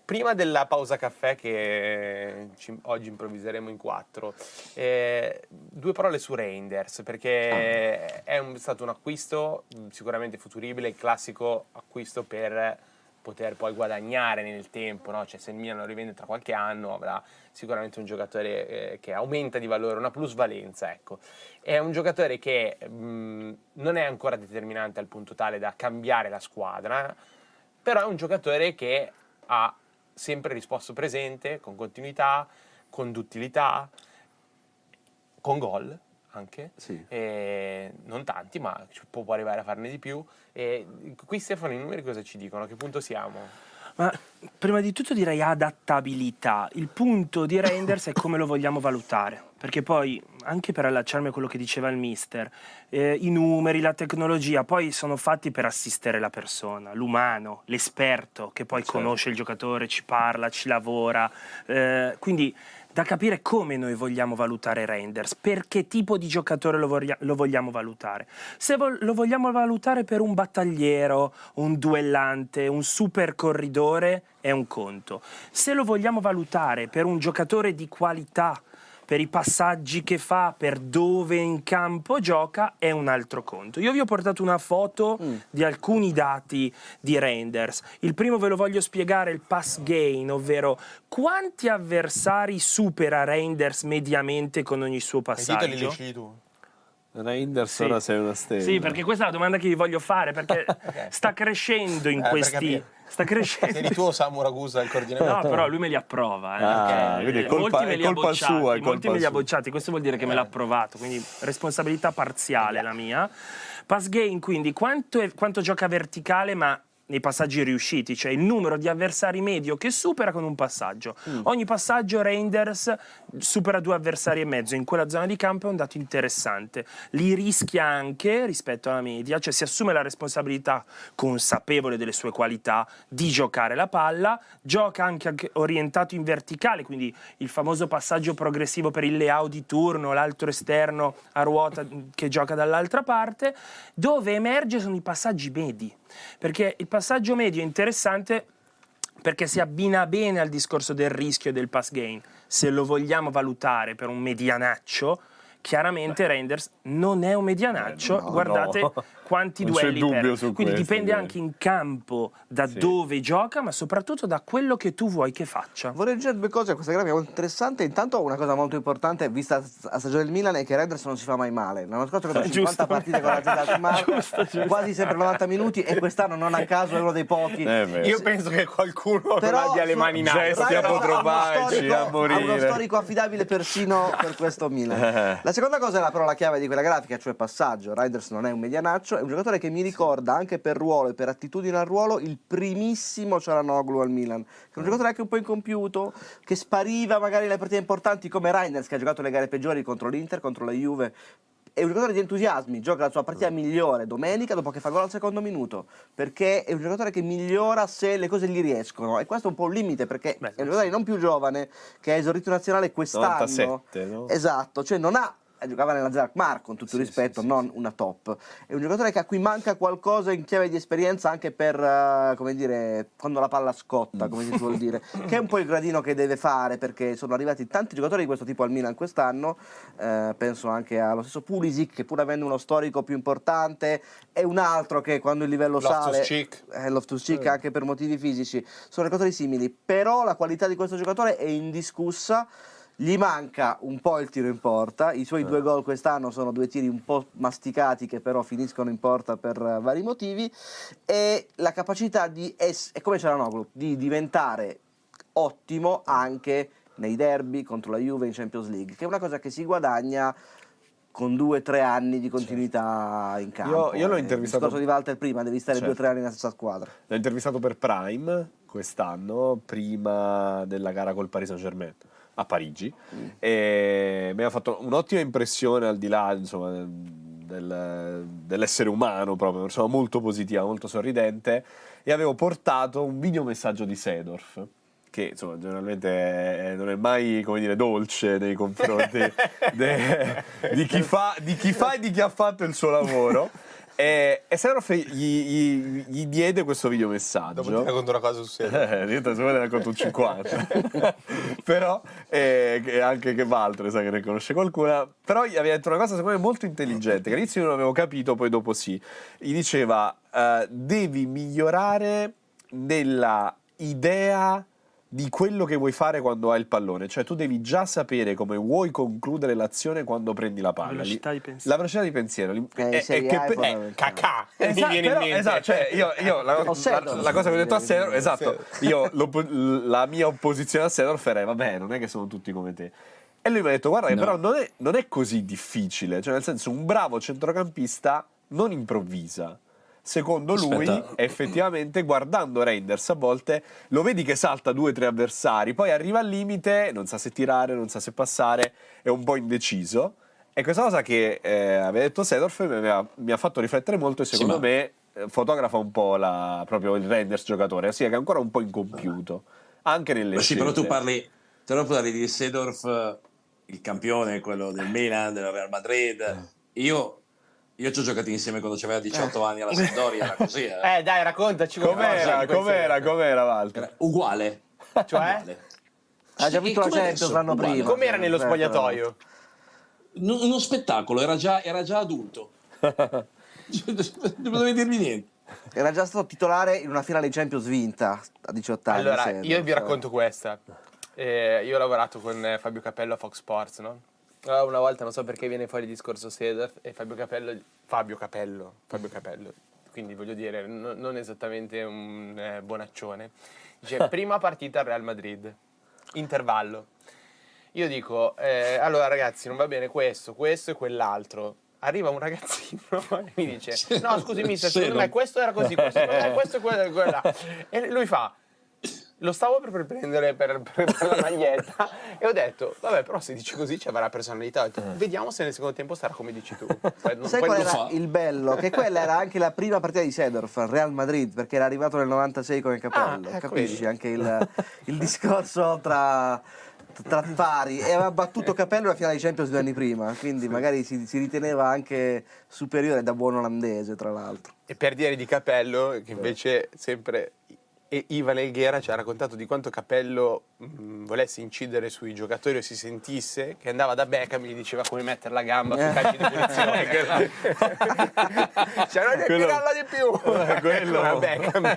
A: prima della pausa caffè che ci, oggi improvviseremo in quattro, eh, due parole su Reinders, perché ah. è un, stato un acquisto sicuramente futuribile, il classico acquisto per poter poi guadagnare nel tempo, no? cioè se il Milan lo rivende tra qualche anno avrà sicuramente un giocatore eh, che aumenta di valore, una plusvalenza, ecco. È un giocatore che mh, non è ancora determinante al punto tale da cambiare la squadra, però è un giocatore che ha sempre risposto presente, con continuità, con duttilità, con gol anche,
C: sì.
A: non tanti, ma può arrivare a farne di più. E qui Stefano i numeri cosa ci dicono? A che punto siamo?
E: Ma prima di tutto direi adattabilità. Il punto di Reinders è come lo vogliamo valutare. Perché poi, anche per allacciarmi a quello che diceva il mister, eh, i numeri, la tecnologia, poi sono fatti per assistere la persona, l'umano, l'esperto che poi certo. conosce il giocatore, ci parla, ci lavora. Eh, quindi da capire come noi vogliamo valutare Renders, per che tipo di giocatore lo, voglia, lo vogliamo valutare. Se vo- lo vogliamo valutare per un battagliero, un duellante, un super corridore, è un conto. Se lo vogliamo valutare per un giocatore di qualità, per i passaggi che fa, per dove in campo gioca, è un altro conto. Io vi ho portato una foto mm. di alcuni dati di Renders. Il primo ve lo voglio spiegare, il pass gain, ovvero quanti avversari supera Renders mediamente con ogni suo passaggio. I titoli
A: li tu.
C: Reinders sì. ora sei una stella.
E: Sì, perché questa è la domanda che vi voglio fare, perché okay. sta crescendo in eh, questi... Sta crescendo.
A: Sei tuo Samu Ragusa il coordinatore?
E: No, però lui me li approva. Eh,
C: ah, quindi è colpa, molti me li ha bocciati, sua,
E: molti me li ha bocciati, questo vuol dire che eh. me l'ha approvato, quindi responsabilità parziale la mia. Pass gain, quindi quanto, è, quanto gioca verticale, ma nei passaggi riusciti, cioè il numero di avversari medio che supera con un passaggio. Mm. Ogni passaggio Reinders supera due avversari e mezzo, in quella zona di campo è un dato interessante. Li rischia anche rispetto alla media, cioè si assume la responsabilità consapevole delle sue qualità di giocare la palla, gioca anche orientato in verticale, quindi il famoso passaggio progressivo per il layout di turno, l'altro esterno a ruota che gioca dall'altra parte, dove emerge sono i passaggi medi perché il passaggio medio è interessante perché si abbina bene al discorso del rischio del pass gain. Se lo vogliamo valutare per un medianaccio, chiaramente Beh. Renders non è un medianaccio. Eh, no, Guardate no quanti non duelli per. Quindi questo, dipende anche in campo da sì. dove gioca, ma soprattutto da quello che tu vuoi che faccia.
D: Vorrei aggiungere due cose a questa grafica molto interessante. Intanto una cosa molto importante vista la stagione del Milan è che Renders non si fa mai male. L'anno scorso ha fatto 50 partite con la Z quasi sempre 90 minuti e quest'anno non a caso è uno dei pochi.
A: Eh Io penso che qualcuno Però, non abbia le mani in alto.
C: Gesti apotropaici a morire.
D: Uno storico affidabile persino per questo Milan. La seconda cosa è la parola chiave di quella grafica, cioè passaggio. Renders non è un medianaccio, è un giocatore che mi ricorda anche per ruolo e per attitudine al ruolo il primissimo Cialanoglu al Milan, che è un giocatore anche un po' incompiuto, che spariva magari le partite importanti come Reinders che ha giocato le gare peggiori contro l'Inter, contro la Juve, è un giocatore di entusiasmi, gioca la sua partita migliore domenica dopo che fa gol al secondo minuto, perché è un giocatore che migliora se le cose gli riescono. E questo è un po' un limite perché Beh, è un giocatore non più giovane che ha esorito nazionale quest'anno.
C: 97, no?
D: Esatto, cioè non ha giocava nella Zerkmar con tutto il sì, rispetto, sì, non sì. una top. È un giocatore a cui manca qualcosa in chiave di esperienza anche per, uh, come dire, quando la palla scotta, come si suol dire, che è un po' il gradino che deve fare perché sono arrivati tanti giocatori di questo tipo al Milan quest'anno, uh, penso anche allo stesso Pulisic che pur avendo uno storico più importante è un altro che quando il livello
A: Loftus
D: sale, eh, Loftus Cheek eh. anche per motivi fisici, sono giocatori simili, però la qualità di questo giocatore è indiscussa gli manca un po' il tiro in porta, i suoi eh. due gol quest'anno sono due tiri un po' masticati che però finiscono in porta per uh, vari motivi e la capacità di, es- è come Cialanoglu, di diventare ottimo anche nei derby contro la Juve in Champions League, che è una cosa che si guadagna con due o tre anni di continuità certo. in campo.
C: Io, io l'ho eh, intervistato.
D: Il discorso di Walter prima, devi stare certo. due o tre anni nella stessa squadra.
C: L'ho intervistato per Prime quest'anno, prima della gara col Paris Saint Germain a Parigi mm. e mi ha fatto un'ottima impressione al di là insomma del- dell'essere umano, proprio, una persona molto positiva, molto sorridente, e avevo portato un videomessaggio di Sedorf. Che insomma generalmente non è mai come dire dolce nei confronti de- di, chi fa, di chi fa e di chi ha fatto il suo lavoro. E, e Sedorf gli, gli- gli diede questo videomessaggio.
A: Dopo ti racconto una cosa su serio.
C: Eh, se vuoi ne racconto un 50. però, eh, che anche che Valtre sa che ne conosce qualcuna. Però gli aveva detto una cosa secondo me molto intelligente, che all'inizio io non avevo capito, poi dopo sì. Gli diceva, eh, devi migliorare nella idea di quello che vuoi fare quando hai il pallone, cioè tu devi già sapere come vuoi concludere l'azione quando prendi la palla.
E: velocità
C: Li-
E: di pensiero.
C: La velocità di pensiero.
D: Eh,
C: è- è che
D: è
C: pe-
D: fondamentale.
A: Eh, cacà, mi
C: Esatto,
A: viene in
C: però-
A: mente.
C: esatto, cioè io, io la, la- la cosa che ho detto a Sedorf, esatto, io la mia opposizione a Sedorf era vabbè, non è che sono tutti come te. E lui mi ha detto guarda
B: No.
C: però non è, non è così difficile, cioè nel senso un bravo centrocampista non improvvisa. Secondo lui,
B: Aspetta.
C: effettivamente, guardando Reinders a volte lo vedi che salta due o tre avversari, poi arriva al limite, non sa se tirare, non sa se passare, è un po' indeciso. E questa cosa che eh, aveva detto Sedorf mi, mi ha fatto riflettere molto e
B: Sì,
C: secondo
B: ma-
C: me eh, fotografa un po' la- proprio il Reinders giocatore, ossia che è ancora un po' incompiuto, anche nelle
B: Ma sì, però tu
C: scelte.
B: parli, però parli di Sedorf, eh, il campione, quello del Milan, del Real Madrid. Io, io ci ho giocato insieme quando aveva 18 anni alla Sampdoria, era così. eh.
A: Eh, dai, raccontaci come
C: Com'era, com'era, com'era Walter?
B: Era uguale.
A: Cioè?
B: Uguale.
D: Ha già vinto la Champions l'anno
B: uguale.
D: prima.
A: Com'era nello spogliatoio?
B: Uno uno spettacolo, era già, era già adulto. non dovevi dirmi niente.
D: Era già stato titolare in una finale di Champions vinta a 18 anni.
A: Allora, io vi racconto questa. Eh, io ho lavorato con eh, Fabio Capello a Fox Sports, no? Allora, una volta, non so perché viene fuori il discorso Sedorf e Fabio Capello... Fabio Capello, Fabio Capello, quindi voglio dire, no- non esattamente un eh, bonaccione. Dice, prima partita al Real Madrid, intervallo. Io dico, eh, allora ragazzi, non va bene questo, questo e quell'altro. Arriva un ragazzino e mi dice, no scusi mister, secondo me questo era così, questo, questo e quello e quella. E lui fa, lo stavo per prendere per, per- per la maglietta e ho detto, vabbè però se dici così ci avrà personalità. Ho detto, vediamo se nel secondo tempo sarà come dici tu. Cioè, non
D: Sai qual era
B: fa.
D: il bello? Che quella era anche la prima partita di Sedorf al Real Madrid, perché era arrivato nel 96 con il capello.
A: Ah, ecco,
D: Capisci
A: vedi.
D: anche il, il discorso tra, tra pari. E aveva battuto capello la finale di Champions due anni prima, quindi magari si, si riteneva anche superiore da buon olandese, tra l'altro.
A: E per dire di Capello, che invece sempre e Ivan Elghera ci ha raccontato di quanto Capello mh, volesse incidere sui giocatori o si sentisse, che andava da Beckham e gli diceva come mettere la gamba sui calci di punizione. cioè, non
C: Quello-
A: tirarla di più.
C: Eh, quello
A: Come a Beckham.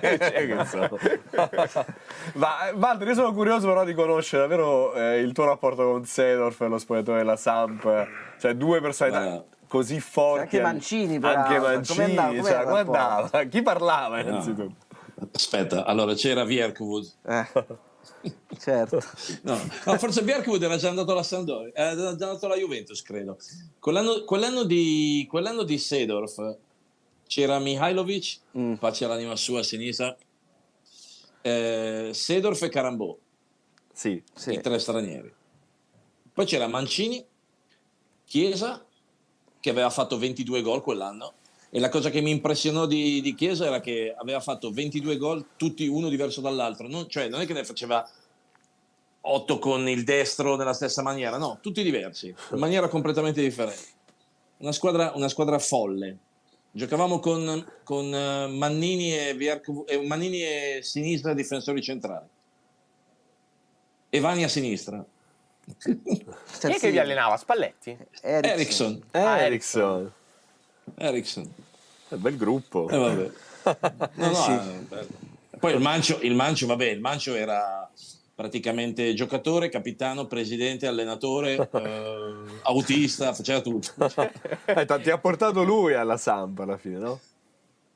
C: Ma Walter, io sono curioso però di conoscere davvero eh, il tuo rapporto con Sedorf e lo spogliatoio della Samp, cioè due personalità
B: Guarda.
C: così forti.
D: Anche Mancini, peraltro.
C: Anche
D: Come
C: Mancini,
D: andava-
C: cioè,
D: il
C: come
D: rapporto?
C: andava? Chi parlava innanzitutto?
B: Aspetta, allora c'era Vierkwood.
D: Eh, certo.
B: No, no, forse Bjerkwood era già andato alla Sampdoria, era già andato alla Juventus, credo. Quell'anno, quell'anno di, quell'anno di Sedorf c'era Mihailovic,
D: Mm.
B: pace all'anima sua a sinistra, eh, Sedorf e Carambò,
C: Sì.
D: Sì.
B: i tre stranieri. Poi c'era Mancini, Chiesa, che aveva fatto 22 gol quell'anno. E la cosa che mi impressionò di, di Chiesa era che aveva fatto 22 gol, tutti uno diverso dall'altro. Non, cioè, non è che ne faceva 8 con il destro nella stessa maniera, no, tutti diversi, in maniera completamente differente. Una squadra, una squadra folle. Giocavamo con, con eh, Mannini, e Vierco- eh, Mannini e sinistra difensori centrali. E Vani a sinistra.
A: Chi è che vi allenava? Spalletti?
B: Ericsson.
A: Ah,
C: Ericsson.
B: Ericsson.
C: È bel gruppo.
B: Eh, vabbè. No, no,
D: sì.
B: eh, bello. Poi il Mancio, il Mancio, vabbè, il Mancio era praticamente giocatore, capitano, presidente, allenatore, eh, autista, faceva tutto.
C: Eh, ti ha portato lui alla Samp alla fine, no?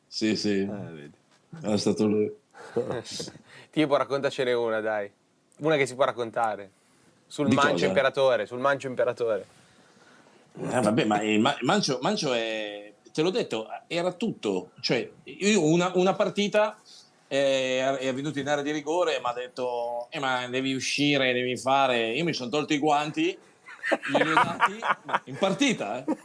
B: Sì, sì,
C: Eh, vedi.
B: era stato lui.
A: Tipo, raccontacene una, dai. Una che si può raccontare. Sul
B: Di
A: mancio
B: cosa?
A: imperatore, sul mancio imperatore.
B: Eh, vabbè, ma Mancio, Mancio è, te l'ho detto, era tutto. Cioè, io una, una partita eh, è venuto in area di rigore e mi ha detto, eh, ma devi uscire, devi fare. Io mi sono tolto i guanti, glieli ho dati, in partita, eh.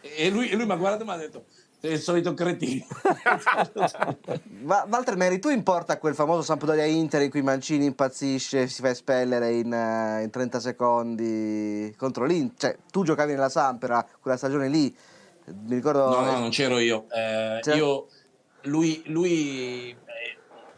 B: E lui, lui mi ha guardato e mi ha detto, sei il solito cretino.
D: Ma Walter Meri, tu importa quel famoso Sampdoria Inter in cui Mancini impazzisce si fa espellere in, eh, in 30 secondi contro l'Inter? Cioè, tu giocavi nella Sampera quella stagione lì. Mi ricordo.
B: No, no, non c'ero io. Eh,
D: C'era-
B: io lui, lui eh,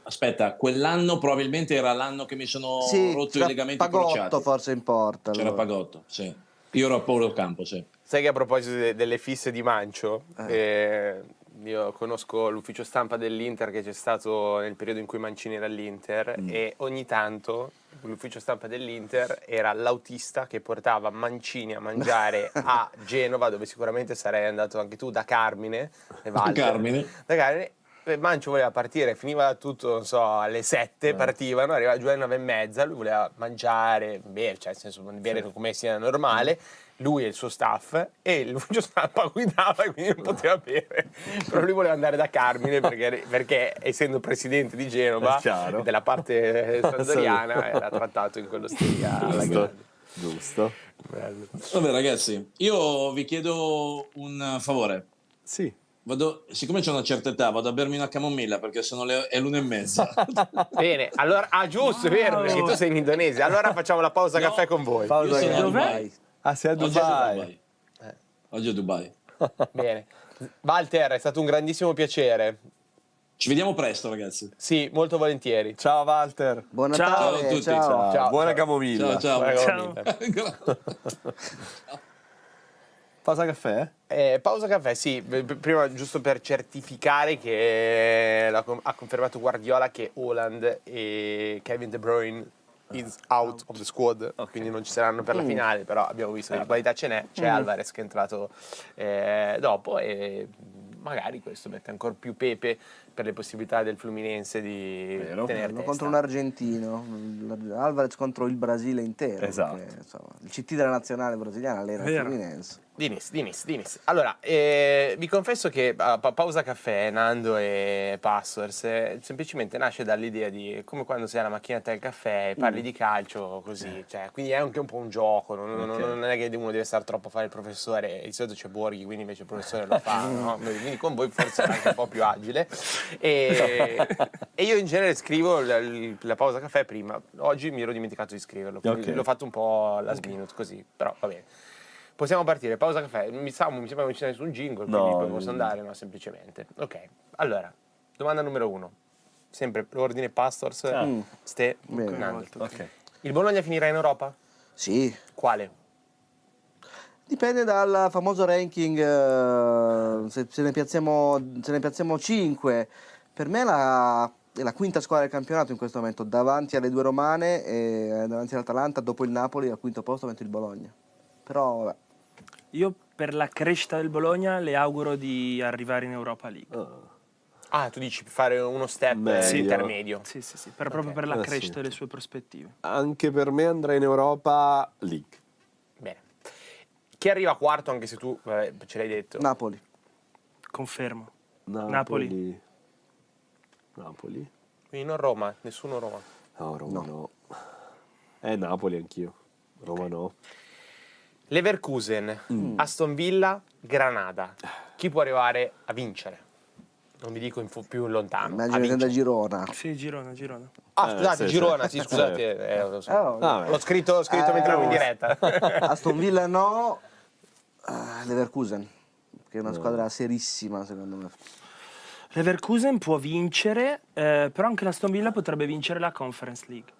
B: aspetta, quell'anno probabilmente era l'anno che mi sono
D: Sì,
B: rotto i
D: c'era
B: legamenti
D: Pagotto
B: crociati.
D: forse in porta.
B: C'era
D: allora.
B: Pagotto, sì. Io ero a Paolo Campo, sì.
A: Sai che a proposito de- delle fisse di Mancio, eh, io conosco l'ufficio stampa dell'Inter che c'è stato nel periodo in cui Mancini era all'Inter e ogni tanto l'ufficio stampa dell'Inter era l'autista che portava Mancini a mangiare a Genova, dove sicuramente sarei andato anche tu, da Carmine. e Walter.
B: Carmine.
A: Da Carmine. Mancio voleva partire, finiva tutto, non so, alle 7 partivano, arrivava giù alle 9 e mezza, lui voleva mangiare, bere, cioè nel senso bere come sia normale, lui e il suo staff, e l'ufficio stampa guidava e quindi non poteva bere. Però lui voleva andare da Carmine perché, perché essendo presidente di Genova, della parte sandoriana, era trattato in quello stile alla
C: Giusto. Giusto.
A: Bello.
B: Vabbè ragazzi, io vi chiedo un favore.
C: Sì.
B: Vado, siccome c'è una certa età, vado a bermi una camomilla perché sono le, è l'una e mezza.
A: Bene, allora, ah giusto, è vero, perché tu sei in Indonesia, allora facciamo la pausa
B: No.
A: caffè con voi.
C: Pausa
B: Io sono a? Dubai.
C: Ah, sei a
B: Oggi a
C: Dubai.
B: Dubai. Oggi è a Dubai.
A: Bene. Walter, è stato un grandissimo piacere.
B: Ci vediamo presto ragazzi.
A: Sì, molto volentieri.
C: Ciao Walter.
D: Buon
E: Ciao
B: a
D: Natale,
B: tutti.
D: ciao.
C: Ciao.
A: Ciao,
C: Buona
A: ciao.
C: camomilla.
B: Ciao ciao.
E: Ciao.
C: Pausa caffè?
A: Eh, pausa caffè, sì, prima giusto per certificare che ha confermato Guardiola che Holland e Kevin De Bruyne is out of the squad, quindi non ci saranno per la finale, però abbiamo visto che di qualità ce n'è, c'è Alvarez che è entrato eh, dopo e magari questo mette ancora più pepe per le possibilità del Fluminense di
C: Vero.
A: tenere testa.
D: contro un argentino, Alvarez contro il Brasile intero.
C: Esatto.
D: perché, insomma, il CT della nazionale brasiliana allena il
E: Vero.
D: Fluminense.
A: Dinis, Dinis, Dinis. Allora, eh, vi confesso che ah, pa- Pausa Caffè, Nando e Passwords, eh, semplicemente nasce dall'idea di come quando sei alla macchinetta del caffè e parli di calcio così, cioè, quindi è anche un po' un gioco, non, non-
C: Ok.
A: non è che uno deve stare troppo a fare il professore, di solito c'è Borghi, quindi invece il professore lo fa, no? quindi con voi forse è anche un po' più agile. E, e io in genere scrivo la, la pausa caffè prima, oggi mi ero dimenticato di scriverlo, quindi
C: Ok.
A: l'ho fatto un po' last minute così, però va bene. Possiamo partire, pausa caffè. Mi, sa, mi sembra che non ci sia nessun jingle, quindi poi
C: mm.
A: posso andare, no, semplicemente. Ok, allora, domanda numero uno. Sempre l'ordine Pastors,
C: Mm.
A: Ste,
D: Bene.
A: Nando.
C: Ok.
A: Il Bologna finirà in Europa?
D: Sì,
A: Quale?
D: Dipende dal famoso ranking, eh, se, se ne piazziamo, se ne piazziamo 5. Per me la, è la quinta squadra del campionato in questo momento, davanti alle due romane e davanti all'Atalanta, dopo il Napoli al quinto posto metto il Bologna. Però vabbè,
E: Io per la crescita del Bologna le auguro di arrivare in Europa League.
A: Ah, tu dici fare uno step
C: Meglio.
A: eh, intermedio.
E: Sì, sì, sì, per- proprio per la
C: Eh,
E: crescita
C: sì.
E: delle sue prospettive.
C: Anche per me andrà in Europa League.
A: Chi arriva quarto, anche se tu vabbè, ce l'hai detto?
D: Napoli.
E: Confermo.
C: Napoli. Napoli?
A: Quindi non Roma, nessuno Roma.
C: No, Roma no.
D: No.
C: Eh, Napoli anch'io. Roma no.
A: Leverkusen,
C: Mm.
A: Aston Villa, Granada. Chi può arrivare a vincere? Non vi dico in fu- più lontano.
D: Immagino da. Girona.
E: Sì, Girona, Girona.
A: Ah,
C: Eh,
A: scusate,
C: sì,
A: Girona,
C: sì.
A: sì, scusate. eh, lo so.
D: Oh,
C: Ah, beh.
A: L'ho scritto, l'ho scritto mentre ero in
D: Eh,
A: diretta.
D: Aston Villa no, ah, Leverkusen, che è una squadra serissima secondo me.
E: Leverkusen può vincere, eh, però anche la Aston Villa potrebbe vincere la Conference League.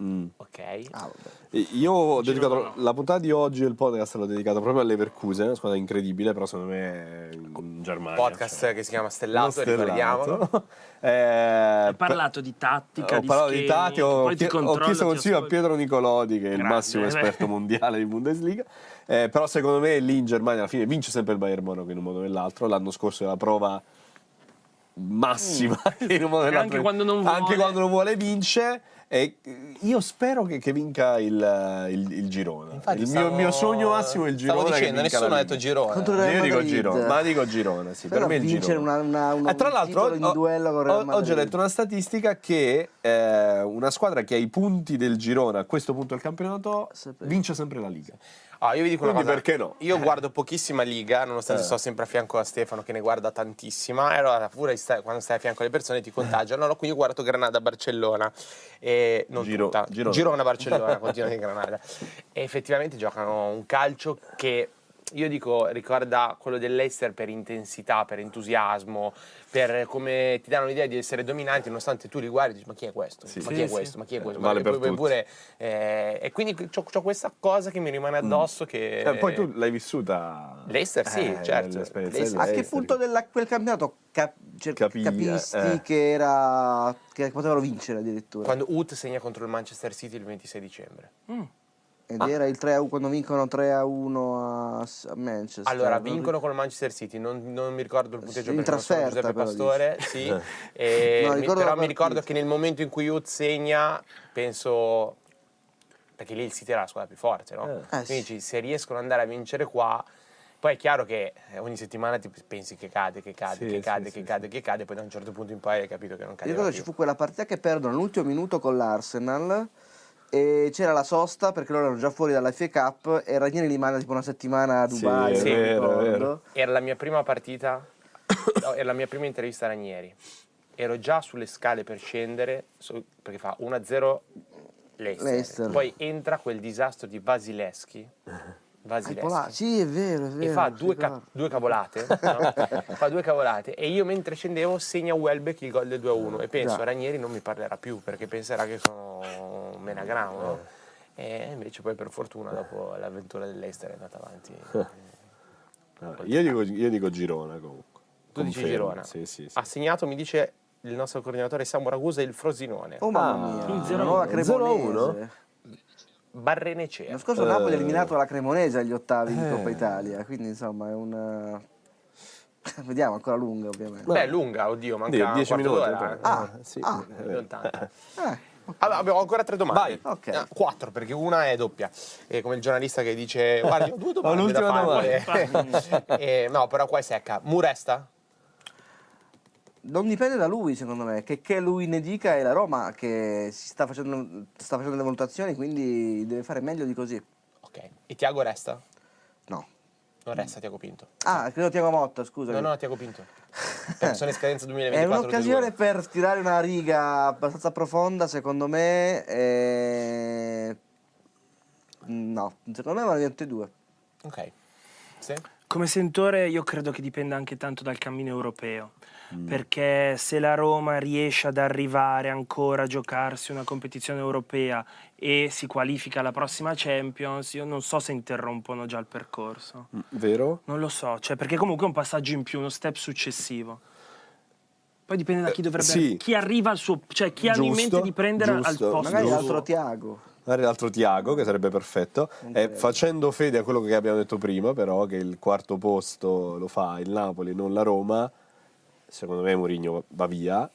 C: Mm.
A: ok.
D: Ah,
C: Io ho
E: Girona
C: dedicato
E: no.
C: la puntata di oggi del podcast l'ho dedicata proprio a Leverkusen, una squadra incredibile, però secondo me è in Germania.
A: Podcast
C: cioè.
A: che si chiama Stellato,
C: Stellato.
A: ricordiamo.
C: Eh,
E: Hai parlato di tattica,
C: ho
E: di
C: parlato di
E: schemi,
C: ho,
E: ti
C: chie- ho
E: controllo,
C: chiesto consiglio a. Pietro Nicolodi, che è il
E: Grande,
C: massimo
E: eh.
C: esperto mondiale di Bundesliga. Eh, però secondo me lì in Germania alla fine vince sempre il Bayern Monaco in un modo o nell'altro. L'anno scorso è la prova massima che in un modo o nell'altro.
E: anche quando non
C: Anche
E: vuole.
C: quando non vuole vince. E eh, io spero che, che vinca il, il, il Girona.
A: Infatti
C: il
A: stavo-
C: mio, mio sogno massimo è il Girona.
A: Stavo dicendo, nessuno ha detto. Girona.
C: Io dico. Girona, ma dico Girona, sì,
D: Però
C: per me il
D: vincere
C: Girona.
D: una, una, una,
C: Eh, tra l'altro, ho-
D: duello con il Real
C: ho- oggi ho letto una statistica che eh, una squadra che ha i punti del Girona a questo punto del campionato
D: Sempre.
C: vince sempre la Liga.
A: Ah, io vi dico una
C: Quindi
A: cosa.
C: perché no?
A: Io guardo pochissima Liga, nonostante
C: Eh.
A: sto sempre a fianco a Stefano che ne guarda tantissima. E allora, pure stai- quando stai a fianco alle persone ti contagiano. No, quindi io guardo Granada-Barcellona. E non
C: Giro-
A: tutta.
C: Girona.
A: Girona-Barcellona, continua di Granada. E effettivamente giocano un calcio che io dico ricorda quello dell'Eister per intensità, per entusiasmo, per come ti danno l'idea di essere dominanti, nonostante tu li guardi e dici ma chi è questo?
C: Sì.
A: ma
C: Sì,
A: chi è questo? Ma chi è questo?
C: Vale
A: Ma
C: per
A: poi-
C: tutti.
A: pure, eh, e quindi ho questa cosa che mi rimane addosso che...
C: Eh, poi tu l'hai vissuta.
A: L'Eister, sì,
C: Eh,
A: certo.
D: A che punto di quel campionato cap- cioè,
C: Capì,
D: capisti
C: eh.
D: che era che potevano vincere addirittura?
A: Quando Ut segna contro il Manchester City il 26 dicembre.
D: Ed
C: Ah.
D: era il 3 a 1 quando vincono 3 a 1 a, a Manchester.
A: Allora, vincono con il Manchester City, non, non mi ricordo il punteggio
D: Sì,
A: perché sono Giuseppe Pastore, sì. E
D: No,
A: mi- però mi ricordo che nel momento in cui Ut segna, penso... Perché lì il City era la squadra più forte, no?
C: Eh.
D: Eh,
A: Quindi dici, se riescono ad andare a vincere qua... Poi è chiaro che eh, ogni settimana ti pensi che cade, che cade,
C: Sì,
A: che
C: sì,
A: cade,
C: sì,
A: che cade, che cade, poi da un certo punto in poi hai capito che non
D: Io
A: cadeva
D: ricordo
A: più.
D: ci fu quella partita che perdono all'ultimo minuto con l'Arsenal e c'era la sosta perché loro erano già fuori dalla FA Cup e Ranieri li manda tipo una settimana a
C: Sì,
D: Dubai.
C: è
D: non
C: vero, vero.
A: Era la mia prima partita, no, era la mia prima intervista a Ranieri. Ero già sulle scale per scendere, so- perché fa 1-0 Leicester.
D: Leicester.
A: Poi entra quel disastro di Basileschi.
D: Polacco. Sì, è vero, è vero.
A: E fa due, ca- due cavolate, no? fa due cavolate e io mentre scendevo segna Welbeck il gol del 2-1 e penso
D: Già.
A: Ranieri non mi parlerà più perché penserà che sono un menagramo no? e invece poi per fortuna dopo l'avventura dell'Eister è andata avanti
C: Io dico, io dico Girona comunque.
A: Tu dici
C: Confermo,
A: Girona?
C: Sì, sì, sì.
A: Ha segnato, mi dice il nostro coordinatore Samu Ragusa, il Frosinone.
D: Oh mamma
C: Ah,
D: mia,
E: il
D: una
E: 0-1.
D: Nuova
C: 0-1?
D: Cremonese.
A: Barrenecea.
D: L'anno scorso
C: Eh.
D: Napoli ha eliminato la Cremonese agli ottavi di
C: Eh.
D: Coppa Italia, quindi insomma è una... Vediamo, ancora lunga ovviamente.
A: Beh, è lunga, oddio, manca
C: Die-
A: un
C: 10
A: quarto
C: minuti.
A: d'ora.
C: poi.
D: Ah,
C: sì.
D: ah.
C: Eh,
A: Non tanto.
D: Eh,
A: Allora, abbiamo ancora tre domande.
C: Vai.
D: Ok.
A: Ah, quattro, perché una è doppia. È come il giornalista che dice: Guarda, ho due domande da
C: l'ultima
A: fare. Eh, no, però qua è secca. Muresta?
D: Non dipende da lui secondo me, che, che lui ne dica è la Roma che si sta facendo, sta facendo le valutazioni, quindi deve fare meglio di così.
A: Ok. E Tiago resta?
D: No.
A: Non resta Tiago Pinto.
D: Ah, credo Tiago Motta, scusa.
A: No, no, Tiago Pinto. Perché sono in scadenza
D: È
A: 2024.
D: un'occasione
A: tutti e due.
D: per tirare una riga abbastanza profonda, secondo me. e- No, secondo me vanno tutti e due.
A: Ok. Sì?
E: Come sentore io credo che dipenda anche tanto dal cammino europeo,
C: Mm.
E: perché se la Roma riesce ad arrivare ancora a giocarsi una competizione europea e si qualifica alla prossima Champions, io non so se interrompono già il percorso.
C: Vero?
E: Non lo so, cioè perché comunque è un passaggio in più, uno step successivo. Poi dipende da chi dovrebbe
C: sì.
E: chi arriva al suo, cioè chi ha in
C: Giusto,
E: mente di prendere al
C: giusto.
E: posto
D: Magari altro Tiago.
C: Magari l'altro Tiago, che sarebbe perfetto. E
D: credo.
C: facendo fede a quello che abbiamo detto prima, però, che il quarto posto lo fa il Napoli, non la Roma, secondo me Mourinho va via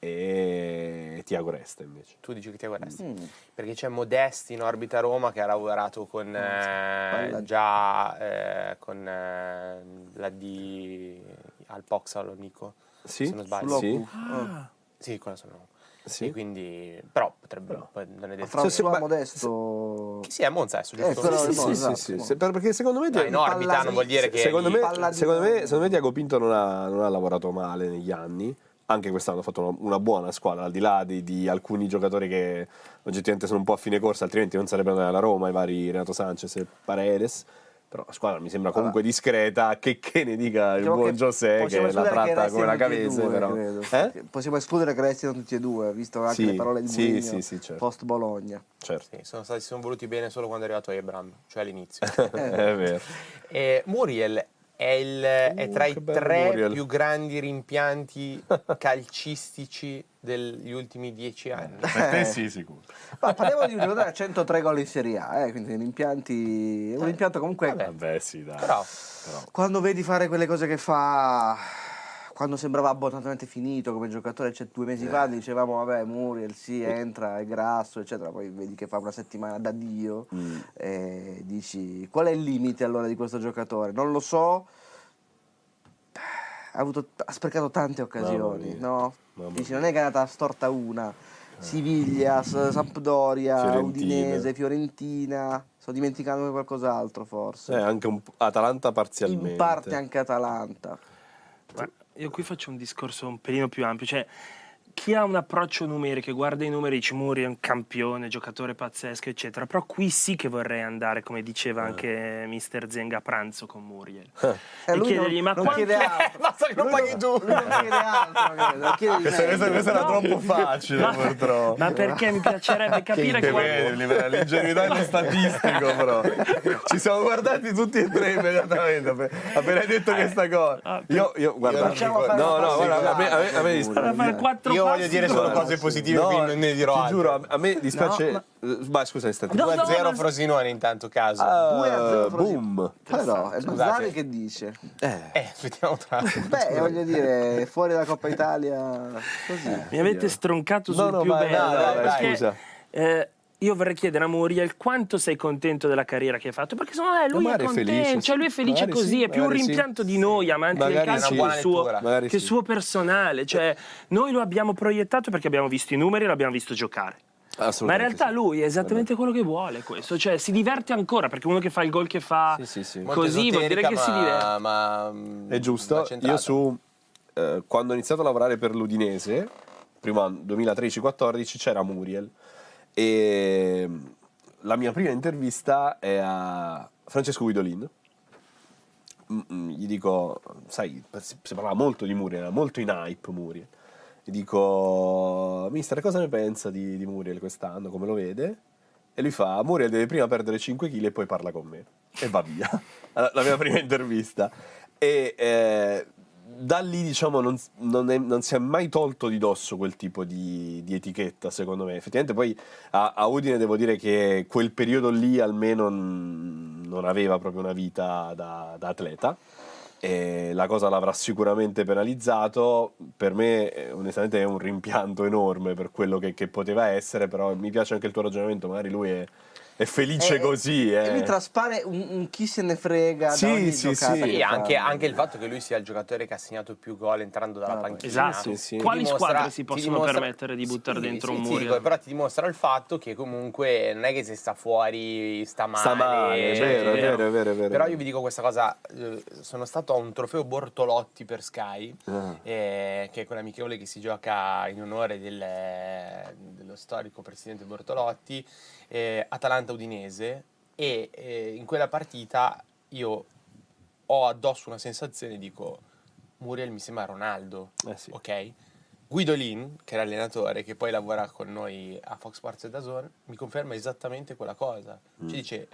C: e Tiago resta invece.
A: Tu dici che Tiago resta?
D: Mm.
A: Perché c'è Modesti in orbita Roma che ha lavorato con eh, già eh, con eh, la di al Poxalo Nico.
C: Sì?
A: Se non sbaglio.
C: Sì.
E: Ah,
A: Sì, quello sono.
C: Sì.
A: E quindi però potrebbe poi non è detto.
D: François
C: sì, ma-
D: Modesto.
A: Chi si è a Monza adesso,
D: Eh,
A: giusto?
C: Sì,
D: del
C: sì,
D: Monza,
C: sì,
D: esatto,
C: sì, sì, per- perché secondo me
A: No, in orbita
D: Palla-
A: non vuol dire che
C: secondo, me, secondo, me, secondo me Tiago Pinto non ha, non ha lavorato male negli anni. Anche quest'anno ha fatto una, una buona squadra, al di là di, di alcuni giocatori che oggettivamente sono un po' a fine corsa, altrimenti non sarebbero andati alla Roma, i vari Renato Sanchez e Paredes. Però la squadra mi sembra comunque discreta, che, che ne dica il
D: Diciamo
C: buon José che la
D: escludere che
C: tratta come
D: e
C: cavese.
D: due,
C: però. Eh?
D: Possiamo escludere che restino tutti e due, visto anche
C: Sì,
D: le parole di
C: sì,
D: Mourinho
C: sì, sì, certo.
D: post Bologna.
C: Certo,
A: Sì, sono stati, si sono voluti bene solo quando è arrivato Ebram, cioè all'inizio.
C: è vero.
A: E Muriel è, il- è
C: Uh,
A: tra i tre
C: Muriel.
A: più grandi rimpianti calcistici degli ultimi dieci anni.
C: Per te sì, sicuro.
D: Ma parliamo di un giocatore a 103 gol in Serie A, eh, quindi impianti, un impianto comunque
A: vabbè.
C: Vabbè, sì, dai.
A: Però
D: quando vedi fare quelle cose che fa quando sembrava abbondantemente finito come giocatore, cioè due mesi fa dicevamo vabbè Muriel sì entra, è grasso eccetera, poi vedi che fa una settimana da Dio
C: Mm.
D: e dici qual è il limite allora di questo giocatore? Non lo so, ha, avuto, ha sprecato tante occasioni, no? Dici non è che è andata storta una, Siviglia, S- Sampdoria,
C: Fiorentina.
D: Udinese, Fiorentina, sto dimenticando qualcos'altro forse.
C: Eh, anche Atalanta parzialmente.
D: In parte anche Atalanta.
E: Ma io qui faccio un discorso un pelino più ampio, cioè chi ha un approccio numerico, guarda i numeri, dice Muri è un campione, giocatore pazzesco, eccetera. Però qui sì che vorrei andare, come diceva anche Mister Zenga, a pranzo con Muriel.
D: Eh,
E: E
D: lui
E: chiedergli,
D: non,
E: ma
D: non chiede altro.
A: Basta che non paghi tu.
D: Lui non chiede altro, chiede
C: Questa, questa- questa era
E: No.
C: troppo facile,
E: Ma-
C: purtroppo.
E: Ma perché mi piacerebbe capire
C: Che livello- l'ingenuità dello statistico, però. Ci siamo guardati tutti e tre immediatamente. app- Appena hai detto questa cosa.
E: ah,
C: Io, io guarda.
D: Facciamo fare
C: No, no, guarda, a me, a me, a me dispiace.
E: Guarda, fare quattro
A: Io voglio dire solo cose positive,
C: No,
A: quindi non ne dirò
C: ti giuro, a, me dispiace.
E: No,
C: eh, Vai, scusa, un istante.
E: No, no,
A: 2-0
E: no,
A: Frosinone intanto caso.
C: Ah,
D: 2 a 0
C: boom.
D: Però è
A: Scusate.
D: Mazzari che dice.
C: Eh,
A: Eh, aspettiamo tra l'altro.
D: Beh, voglio dire, fuori dalla Coppa Italia così.
E: Mi avete stroncato
C: No,
E: sul
C: no,
E: più
C: vai,
E: bello.
C: vai,
E: perché,
C: scusa.
E: eh, io vorrei chiedere a Muriel quanto sei contento della carriera che hai fatto, perché secondo me lui è
C: è
E: contento,
C: felice,
E: cioè lui è felice così,
C: sì,
E: è più un
C: magari sì.
E: rimpianto di noi amanti del
C: Magari
E: calcio
C: sì.
E: che suo, che
C: sì.
E: suo personale, cioè noi lo abbiamo proiettato perché abbiamo visto i numeri e l'abbiamo visto giocare. Ma in realtà
C: sì.
E: lui è esattamente quello che vuole questo, cioè si diverte ancora perché uno che fa il gol che fa
C: Sì, sì, sì.
A: Molto
E: così vuol dire che si
A: ma-
E: diverte.
A: Ma, mm,
C: È giusto.
A: ma centrata.
C: Io su eh, quando ho iniziato a lavorare per l'Udinese, primo anno 2013-14, c'era Muriel. E la mia prima intervista è a Francesco Guidolin. Mm, mm, Gli dico, sai, si, parlava molto di Muriel, era molto in hype Muriel. Gli dico, mister, cosa ne pensa di, di Muriel quest'anno? Come lo vede? E lui fa, Muriel deve prima perdere 5 kg e poi parla con me. E va via. la, la mia prima intervista. E eh, da lì, diciamo, non, non è- non si è mai tolto di dosso quel tipo di, di etichetta, secondo me. Effettivamente poi a, a Udine devo dire che quel periodo lì almeno non aveva proprio una vita da, da atleta. E la cosa l'avrà sicuramente penalizzato. Per me, eh, onestamente, è un rimpianto enorme per quello che, che poteva essere. Però mi piace anche il tuo ragionamento. Magari lui è, è felice
D: Eh,
C: così.
D: E
C: eh.
D: lui traspare un, un chi se ne frega
C: Sì,
D: da ogni
C: sì,
D: giocata
C: sì.
D: fa.
A: anche, anche il fatto che lui sia il giocatore che ha segnato più gol entrando dalla
D: Ah,
A: panchina.
E: Esatto.
C: Sì, sì.
E: Quali squadre si possono
A: dimostra-
E: permettere di buttare
A: Sì,
E: dentro
A: sì,
E: un
A: dico, però ti dimostra il fatto che comunque non è che se sta fuori sta male.
C: Sta male, è
A: cioè,
C: vero, è vero, è vero, è vero.
A: Però io vi dico questa cosa, eh, sono stato a un trofeo Bortolotti per Sky,
C: Ah.
A: eh, che è quella amichevole che si gioca in onore del- dello storico presidente Bortolotti, eh, Atalanta-Udinese, e eh, in quella partita io ho addosso una sensazione, dico, Muriel mi sembra Ronaldo,
C: Eh sì.
A: ok? Guidolin, che era allenatore, che poi lavora con noi a Fox Sports e Dazon, mi conferma esattamente quella cosa.
C: Mm.
A: Ci dice,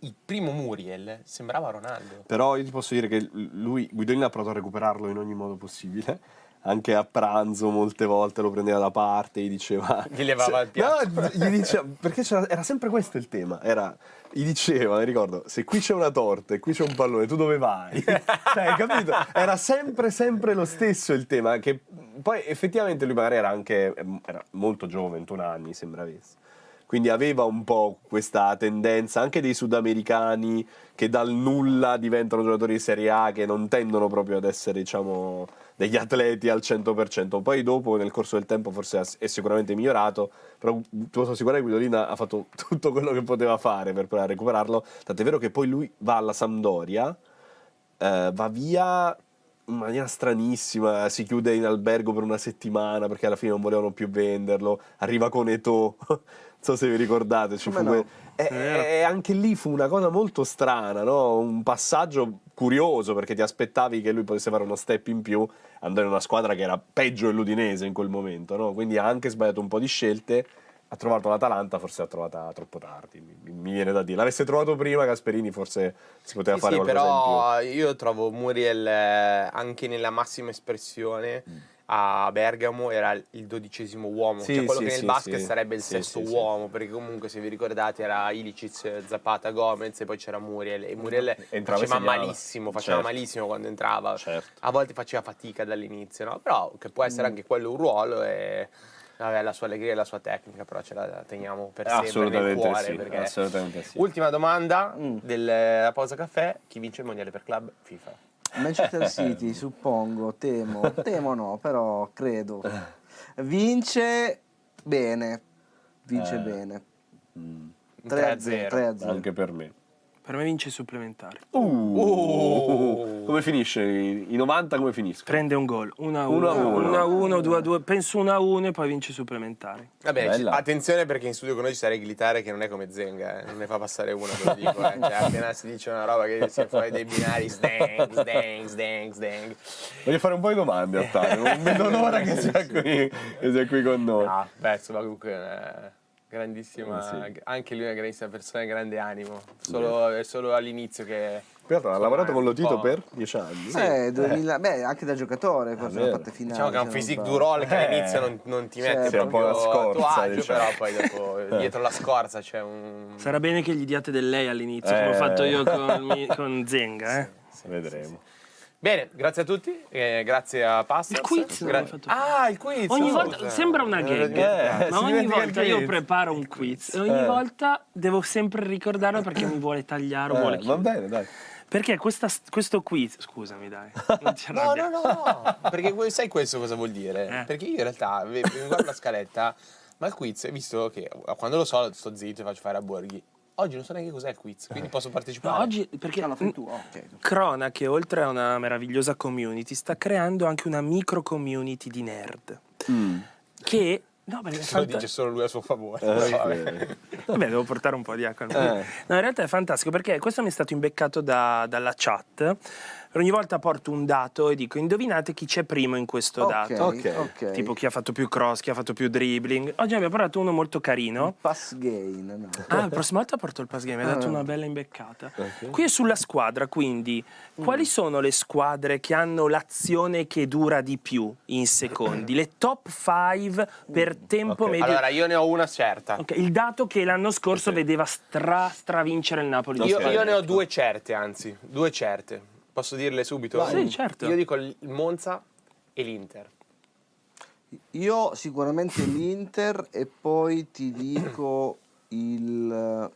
A: il primo Muriel sembrava Ronaldo.
C: Però io ti posso dire che lui, Guidolin ha provato a recuperarlo in ogni modo possibile. Anche a pranzo molte volte lo prendeva da parte, gli diceva...
A: Gli levava il piatto.
C: No, gli diceva... Perché era sempre questo il tema. Era, gli diceva, mi ricordo, se qui c'è una torta e qui c'è un pallone, tu dove vai? cioè, hai capito? Era sempre, sempre lo stesso il tema. Che poi effettivamente lui magari era anche... Era molto giovane, 21 anni sembra avesse. Quindi aveva un po' questa tendenza anche dei sudamericani che dal nulla diventano giocatori di Serie A che non tendono proprio ad essere, diciamo, degli atleti al 100%. Poi dopo, nel corso del tempo, forse è sicuramente migliorato, però posso assicurare che Guidolina ha fatto tutto quello che poteva fare per provare a recuperarlo. Tant'è vero che poi lui va alla Sampdoria, eh, va via in maniera stranissima, si chiude in albergo per una settimana perché alla fine non volevano più venderlo, arriva con Eto, non so se vi ricordate,
D: no?
C: que- e, e anche lì fu una cosa molto strana, no? un passaggio curioso perché ti aspettavi che lui potesse fare uno step in più, andare in una squadra che era peggio dell'Udinese in quel momento, no? quindi ha anche sbagliato un po' di scelte. Ha trovato l'Atalanta, forse l'ha trovata troppo tardi, mi, mi viene da dire. L'avesse trovato prima Gasperini, forse si poteva
A: Sì,
C: fare
A: sì,
C: qualcosa
A: però io trovo Muriel eh, anche nella massima espressione a Bergamo era il dodicesimo uomo,
C: Sì,
A: cioè quello
C: sì,
A: che nel basket sarebbe il sesto uomo, perché comunque se vi ricordate era Ilicic, Zapata, Gomez e poi c'era Muriel. E Muriel
C: Entrava
A: faceva malissimo, faceva
C: Certo.
A: malissimo quando entrava,
C: Certo.
A: a volte faceva fatica dall'inizio, no? però che può essere anche quello un ruolo e vabbè, la sua allegria e la sua tecnica, però ce la teniamo per sempre nel
C: Assolutamente
A: cuore.
C: sì,
A: perché...
C: assolutamente sì.
A: Ultima domanda
D: Mm.
A: della pausa caffè, chi vince il mondiale per club? FIFA.
D: Manchester City, suppongo, temo, temo no, però credo. Vince bene, vince
C: Eh.
D: bene.
C: Mm.
D: 3 a 0, 3 a 0.
C: Anche per me.
E: Per me vince i supplementari.
C: Uh. Come finisce? I i 90 come finiscono?
E: Prende un gol, 1 a
C: 1
E: 1,
C: a 1.
E: 1 a 1, 2 a 2, penso 1 a 1 e poi vince i supplementari.
A: Vabbè,
C: Bella.
A: attenzione perché in studio con noi ci sarà Glitare che non è come Zenga, eh. non ne fa passare una, ve lo dico. Eh. Cioè, appena si dice una roba che si fuori dai binari, sdang, sdang, sdang, sdang.
C: Voglio fare un po' di domande a Ottavio, non vedo l'ora che sia qui, che sia qui con noi.
A: Ah, beh, insomma, comunque eh, grandissima,
C: Eh, sì.
A: anche lui è una grandissima persona, grande animo. Solo, è solo all'inizio che...
C: Peraltro ha lavorato con Lotito
A: po'-
C: per 10 anni.
D: Eh, 2000 beh, anche da giocatore, forse
C: vero.
D: la parte finale.
A: Diciamo che è un
D: non
A: physique du roll che
C: Eh,
A: all'inizio non, non ti mette
D: certo.
A: proprio
C: Sì, un po' la scorza,
A: agio,
C: diciamo.
A: però poi dopo dietro la scorza c'è un...
E: Sarà bene che gli diate del lei all'inizio, come
C: Eh.
E: ho fatto io con, con Zenga. Eh.
C: Vedremo.
A: Bene, grazie a tutti, eh, grazie a Pasta.
E: Il quiz non fatto.
A: Ah, il quiz!
E: Ogni
A: oh,
E: volta
A: cioè.
E: sembra una gag,
C: Eh,
E: ma ogni volta io preparo un quiz e ogni
C: Eh.
E: volta devo sempre ricordarlo perché mi vuole tagliare o vuole
C: Eh, va
E: chiudere.
C: bene, dai.
E: Perché questa- questo quiz, scusami dai, non ti
A: No,
E: arrabbiare.
A: no, no, no, perché sai questo cosa vuol dire?
E: Eh.
A: Perché io in realtà mi guardo la scaletta, ma il quiz, visto che quando lo so sto zitto e faccio fare a Borghi, oggi non so neanche cos'è il quiz, quindi posso
E: No,
A: partecipare.
E: oggi perché
D: lo fai tu, ok.
E: Crona che oltre a una meravigliosa community sta creando anche una micro community di nerd che no,
A: Se lo dice solo lui a suo favore.
C: Eh,
A: vabbè.
C: sì.
E: Vabbè, devo portare un po' di acqua.
C: Eh.
E: No, in realtà è fantastico perché questo mi è stato imbeccato da- dalla chat. Ogni volta porto un dato e dico indovinate chi c'è primo in questo
D: Ok,
E: dato.
C: Ok.
D: ok.
E: Tipo chi ha fatto più cross, chi ha fatto più dribbling. Oggi abbiamo portato uno molto carino.
D: Pass gain, no.
E: Ah, la prossima volta porto il pass game, mi ha dato
D: Ah.
E: una bella imbeccata. Qui è sulla squadra, quindi quali sono le squadre che hanno l'azione che dura di più in secondi? Le top 5 per tempo
C: Ok.
E: medio.
A: Allora, io ne ho una certa.
E: Il dato che l'anno scorso vedeva stra stravincere il Napoli. di
A: Io, io ne ho due certe, anzi, due certe. Posso dirle subito?
E: Vai. Sì, certo.
A: Io dico il Monza e l'Inter.
D: Io sicuramente l'Inter e poi ti dico il...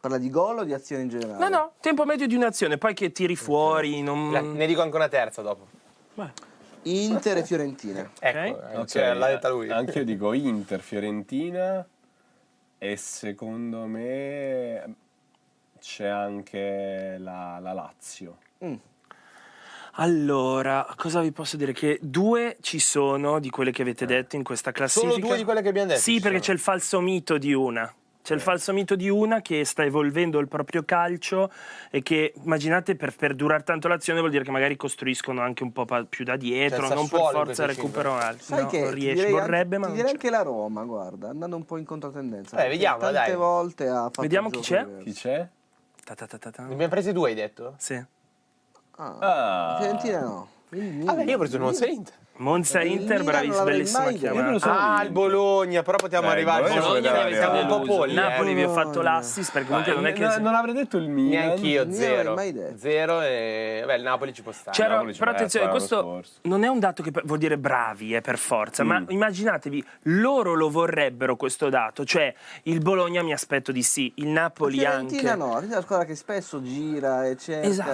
D: Parla di gol o di azione in generale?
E: No, no, tempo medio di un'azione, poi che tiri fuori, non...
A: La- ne dico anche una terza dopo.
E: Vai.
D: Inter e Fiorentina.
A: Ecco,
E: Ok.
A: eh,
C: Ok,
A: cioè, l'ha detta lui.
C: Anche io dico Inter, Fiorentina e secondo me c'è anche la, la Lazio.
D: Mm.
E: Allora, cosa vi posso dire? Che due ci sono di quelle che avete detto in questa classifica.
A: Solo due di quelle che abbiamo detto.
E: Sì, perché
A: sono.
E: c'è il falso mito di una. C'è il falso mito di una che sta evolvendo il proprio calcio e che, immaginate, per, per durare tanto l'azione vuol dire che magari costruiscono anche un po' pa- più da dietro,
A: il
E: non per forza recuperano altri.
D: Sai
E: No,
D: che
E: non riesce,
D: direi
E: vorrebbe,
D: anche,
E: ma
D: ti
E: non
D: direi anche la Roma, guarda, andando un po' in controtendenza.
A: Eh, vediamo,
D: tante
A: dai.
D: volte ha fatto
E: Vediamo chi c'è?
D: diverso.
C: Chi c'è?
E: Ta ta ta ta ta.
A: Ne abbiamo prese due, hai detto?
E: Sì.
D: Ah,
C: Ah.
D: Fiorentina no.
A: Vabbè, io ho preso il Monza l'Inter.
E: Monza
D: Il
E: Inter,
D: l'avrei
E: bellissima chiamata.
C: so.
A: Ah, il Bologna, però potevamo
C: Eh,
A: arrivare al
C: Bologna
A: Bologna. siamo un po' polli.
E: Napoli vi ho fatto l'assist perché comunque non è che...
C: no, non avrei detto il Milan.
A: Neanch'io,
D: Io
A: zero.
D: l'avrei mai detto.
A: Zero e... Vabbè, il Napoli ci può stare.
E: C'era, però attenzione, questo non è un dato che vuol dire bravi, eh, per forza, ma
C: Mm.
E: immaginatevi, loro lo vorrebbero questo dato, cioè il Bologna mi aspetto di sì, il Napoli anche.
D: Fiorentina no, è una squadra che spesso gira e cerca
E: Esatto.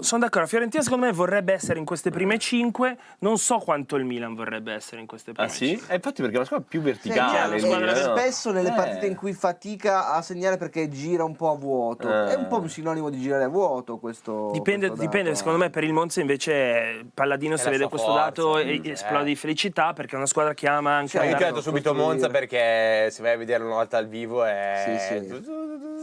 E: Sono d'accordo, Fiorentina secondo me vorrebbe essere in queste prime cinque, non so quanto il Milan vorrebbe essere in queste prime
C: Ah sì? Eh, infatti perché è una squadra più
D: Sì,
C: verticale.
E: una
C: il
E: squadra
C: Milan, no?
D: spesso nelle
C: Eh.
D: partite in cui fatica a segnare perché gira un po' a vuoto.
C: Eh.
D: È un po' un sinonimo di girare a vuoto questo.
E: Dipende,
D: questo
E: dipende, secondo me per il Monza invece eh, Palladino
A: È
E: se
A: la
E: vede questo
A: forza,
E: dato e esplode
A: eh.
E: di felicità perché è una squadra che ama anche
D: Cioè,
A: Io ti ho
E: andare-
A: detto subito. Monza perché se vai a vederlo una volta al vivo è...
D: Sì, sì.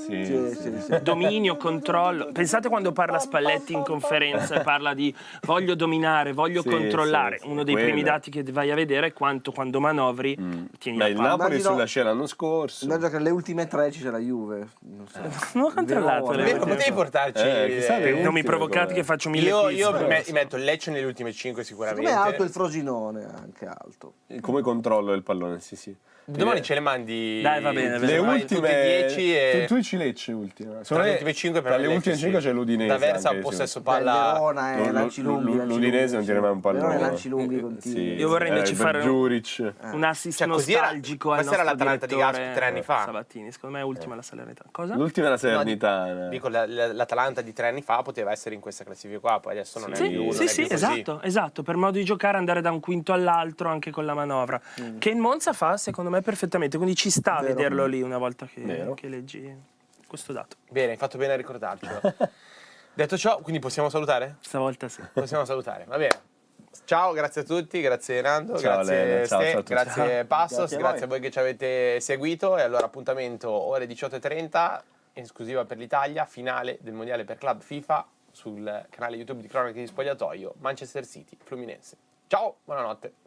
C: Sì,
D: Sì,
C: sì.
D: sì, sì.
E: dominio, controllo. Pensate quando parla Spalletti in conferenza e parla di voglio dominare, voglio
C: Sì,
E: controllare.
C: sì, sì,
E: Uno dei
C: quello.
E: primi dati che vai a vedere è quanto quando manovri tieni
C: Beh,
E: la
C: il
E: palla.
C: Napoli sulla scena l'anno scorso.
D: Immagino che alle ultime tre ci sia la Juve. Non so.
E: Non ho controllato
D: Verona.
E: le
A: Vero,
E: ultime.
A: potevi portarci.
C: Eh, le
A: eh,
E: Non mi provocate che faccio mille
A: io
E: quiz.
A: io me- metto il Lecce nelle ultime 5
D: Secondo
A: sicuramente.
D: me è alto il Frosinone, anche alto.
C: Come controllo il pallone, sì, sì.
A: Domani
C: Eh,
A: ce le mandi.
E: Dai, va bene,
C: le.
A: Domani
C: ultime
A: tutti 10 e.
C: tu, tu dici Lecce ultima. Secondo
A: le
C: me,
A: ultime 5 per
C: le ultime
A: sì.
C: 5 c'è l'Udinese.
A: D'Aversa
C: anche,
A: ha possesso palla.
D: Verona è
C: Lu-
D: lanci
C: lu-
D: lunghi,
C: lu-
D: lanci
C: l'Udinese non tiene mai un pallone.
D: Verona è lanci lunghi
C: Eh,
D: continui.
E: Io vorrei invece
C: eh,
E: fare un-
C: Giuric.
E: Un assist
A: Cioè,
E: nostalgico al
A: questa era
E: nostro
A: l'Atalanta di Gaspi tre anni fa.
E: Sabatini, secondo me è ultima la Salernitana. Cosa?
C: L'ultima è la Salernitana.
A: Dico, la- la- l'Atalanta di tre anni fa poteva essere in questa classifica qua, poi adesso non è più.
E: sì, sì, esatto, esatto, per modo di giocare andare da un quinto all'altro anche con la manovra, che il Monza fa secondo me perfettamente, quindi ci sta a
D: Vero.
E: vederlo lì una volta che, che leggi questo dato.
A: Bene, hai fatto bene a ricordarcelo. Detto ciò, quindi possiamo salutare?
E: Stavolta sì.
A: Possiamo salutare, va bene. Ciao, grazie a tutti, grazie Nando,
C: Ciao,
A: grazie
C: Lena, ciao,
A: Ste,
C: ciao a tutti.
A: grazie Passos,
D: Grazie a
A: grazie,
D: voi.
A: a voi che ci avete seguito e allora appuntamento ore 18.30, in esclusiva per l'Italia, finale del mondiale per club FIFA sul canale YouTube di Cronache di Spogliatoio, Manchester City, Fluminense. Ciao, buonanotte.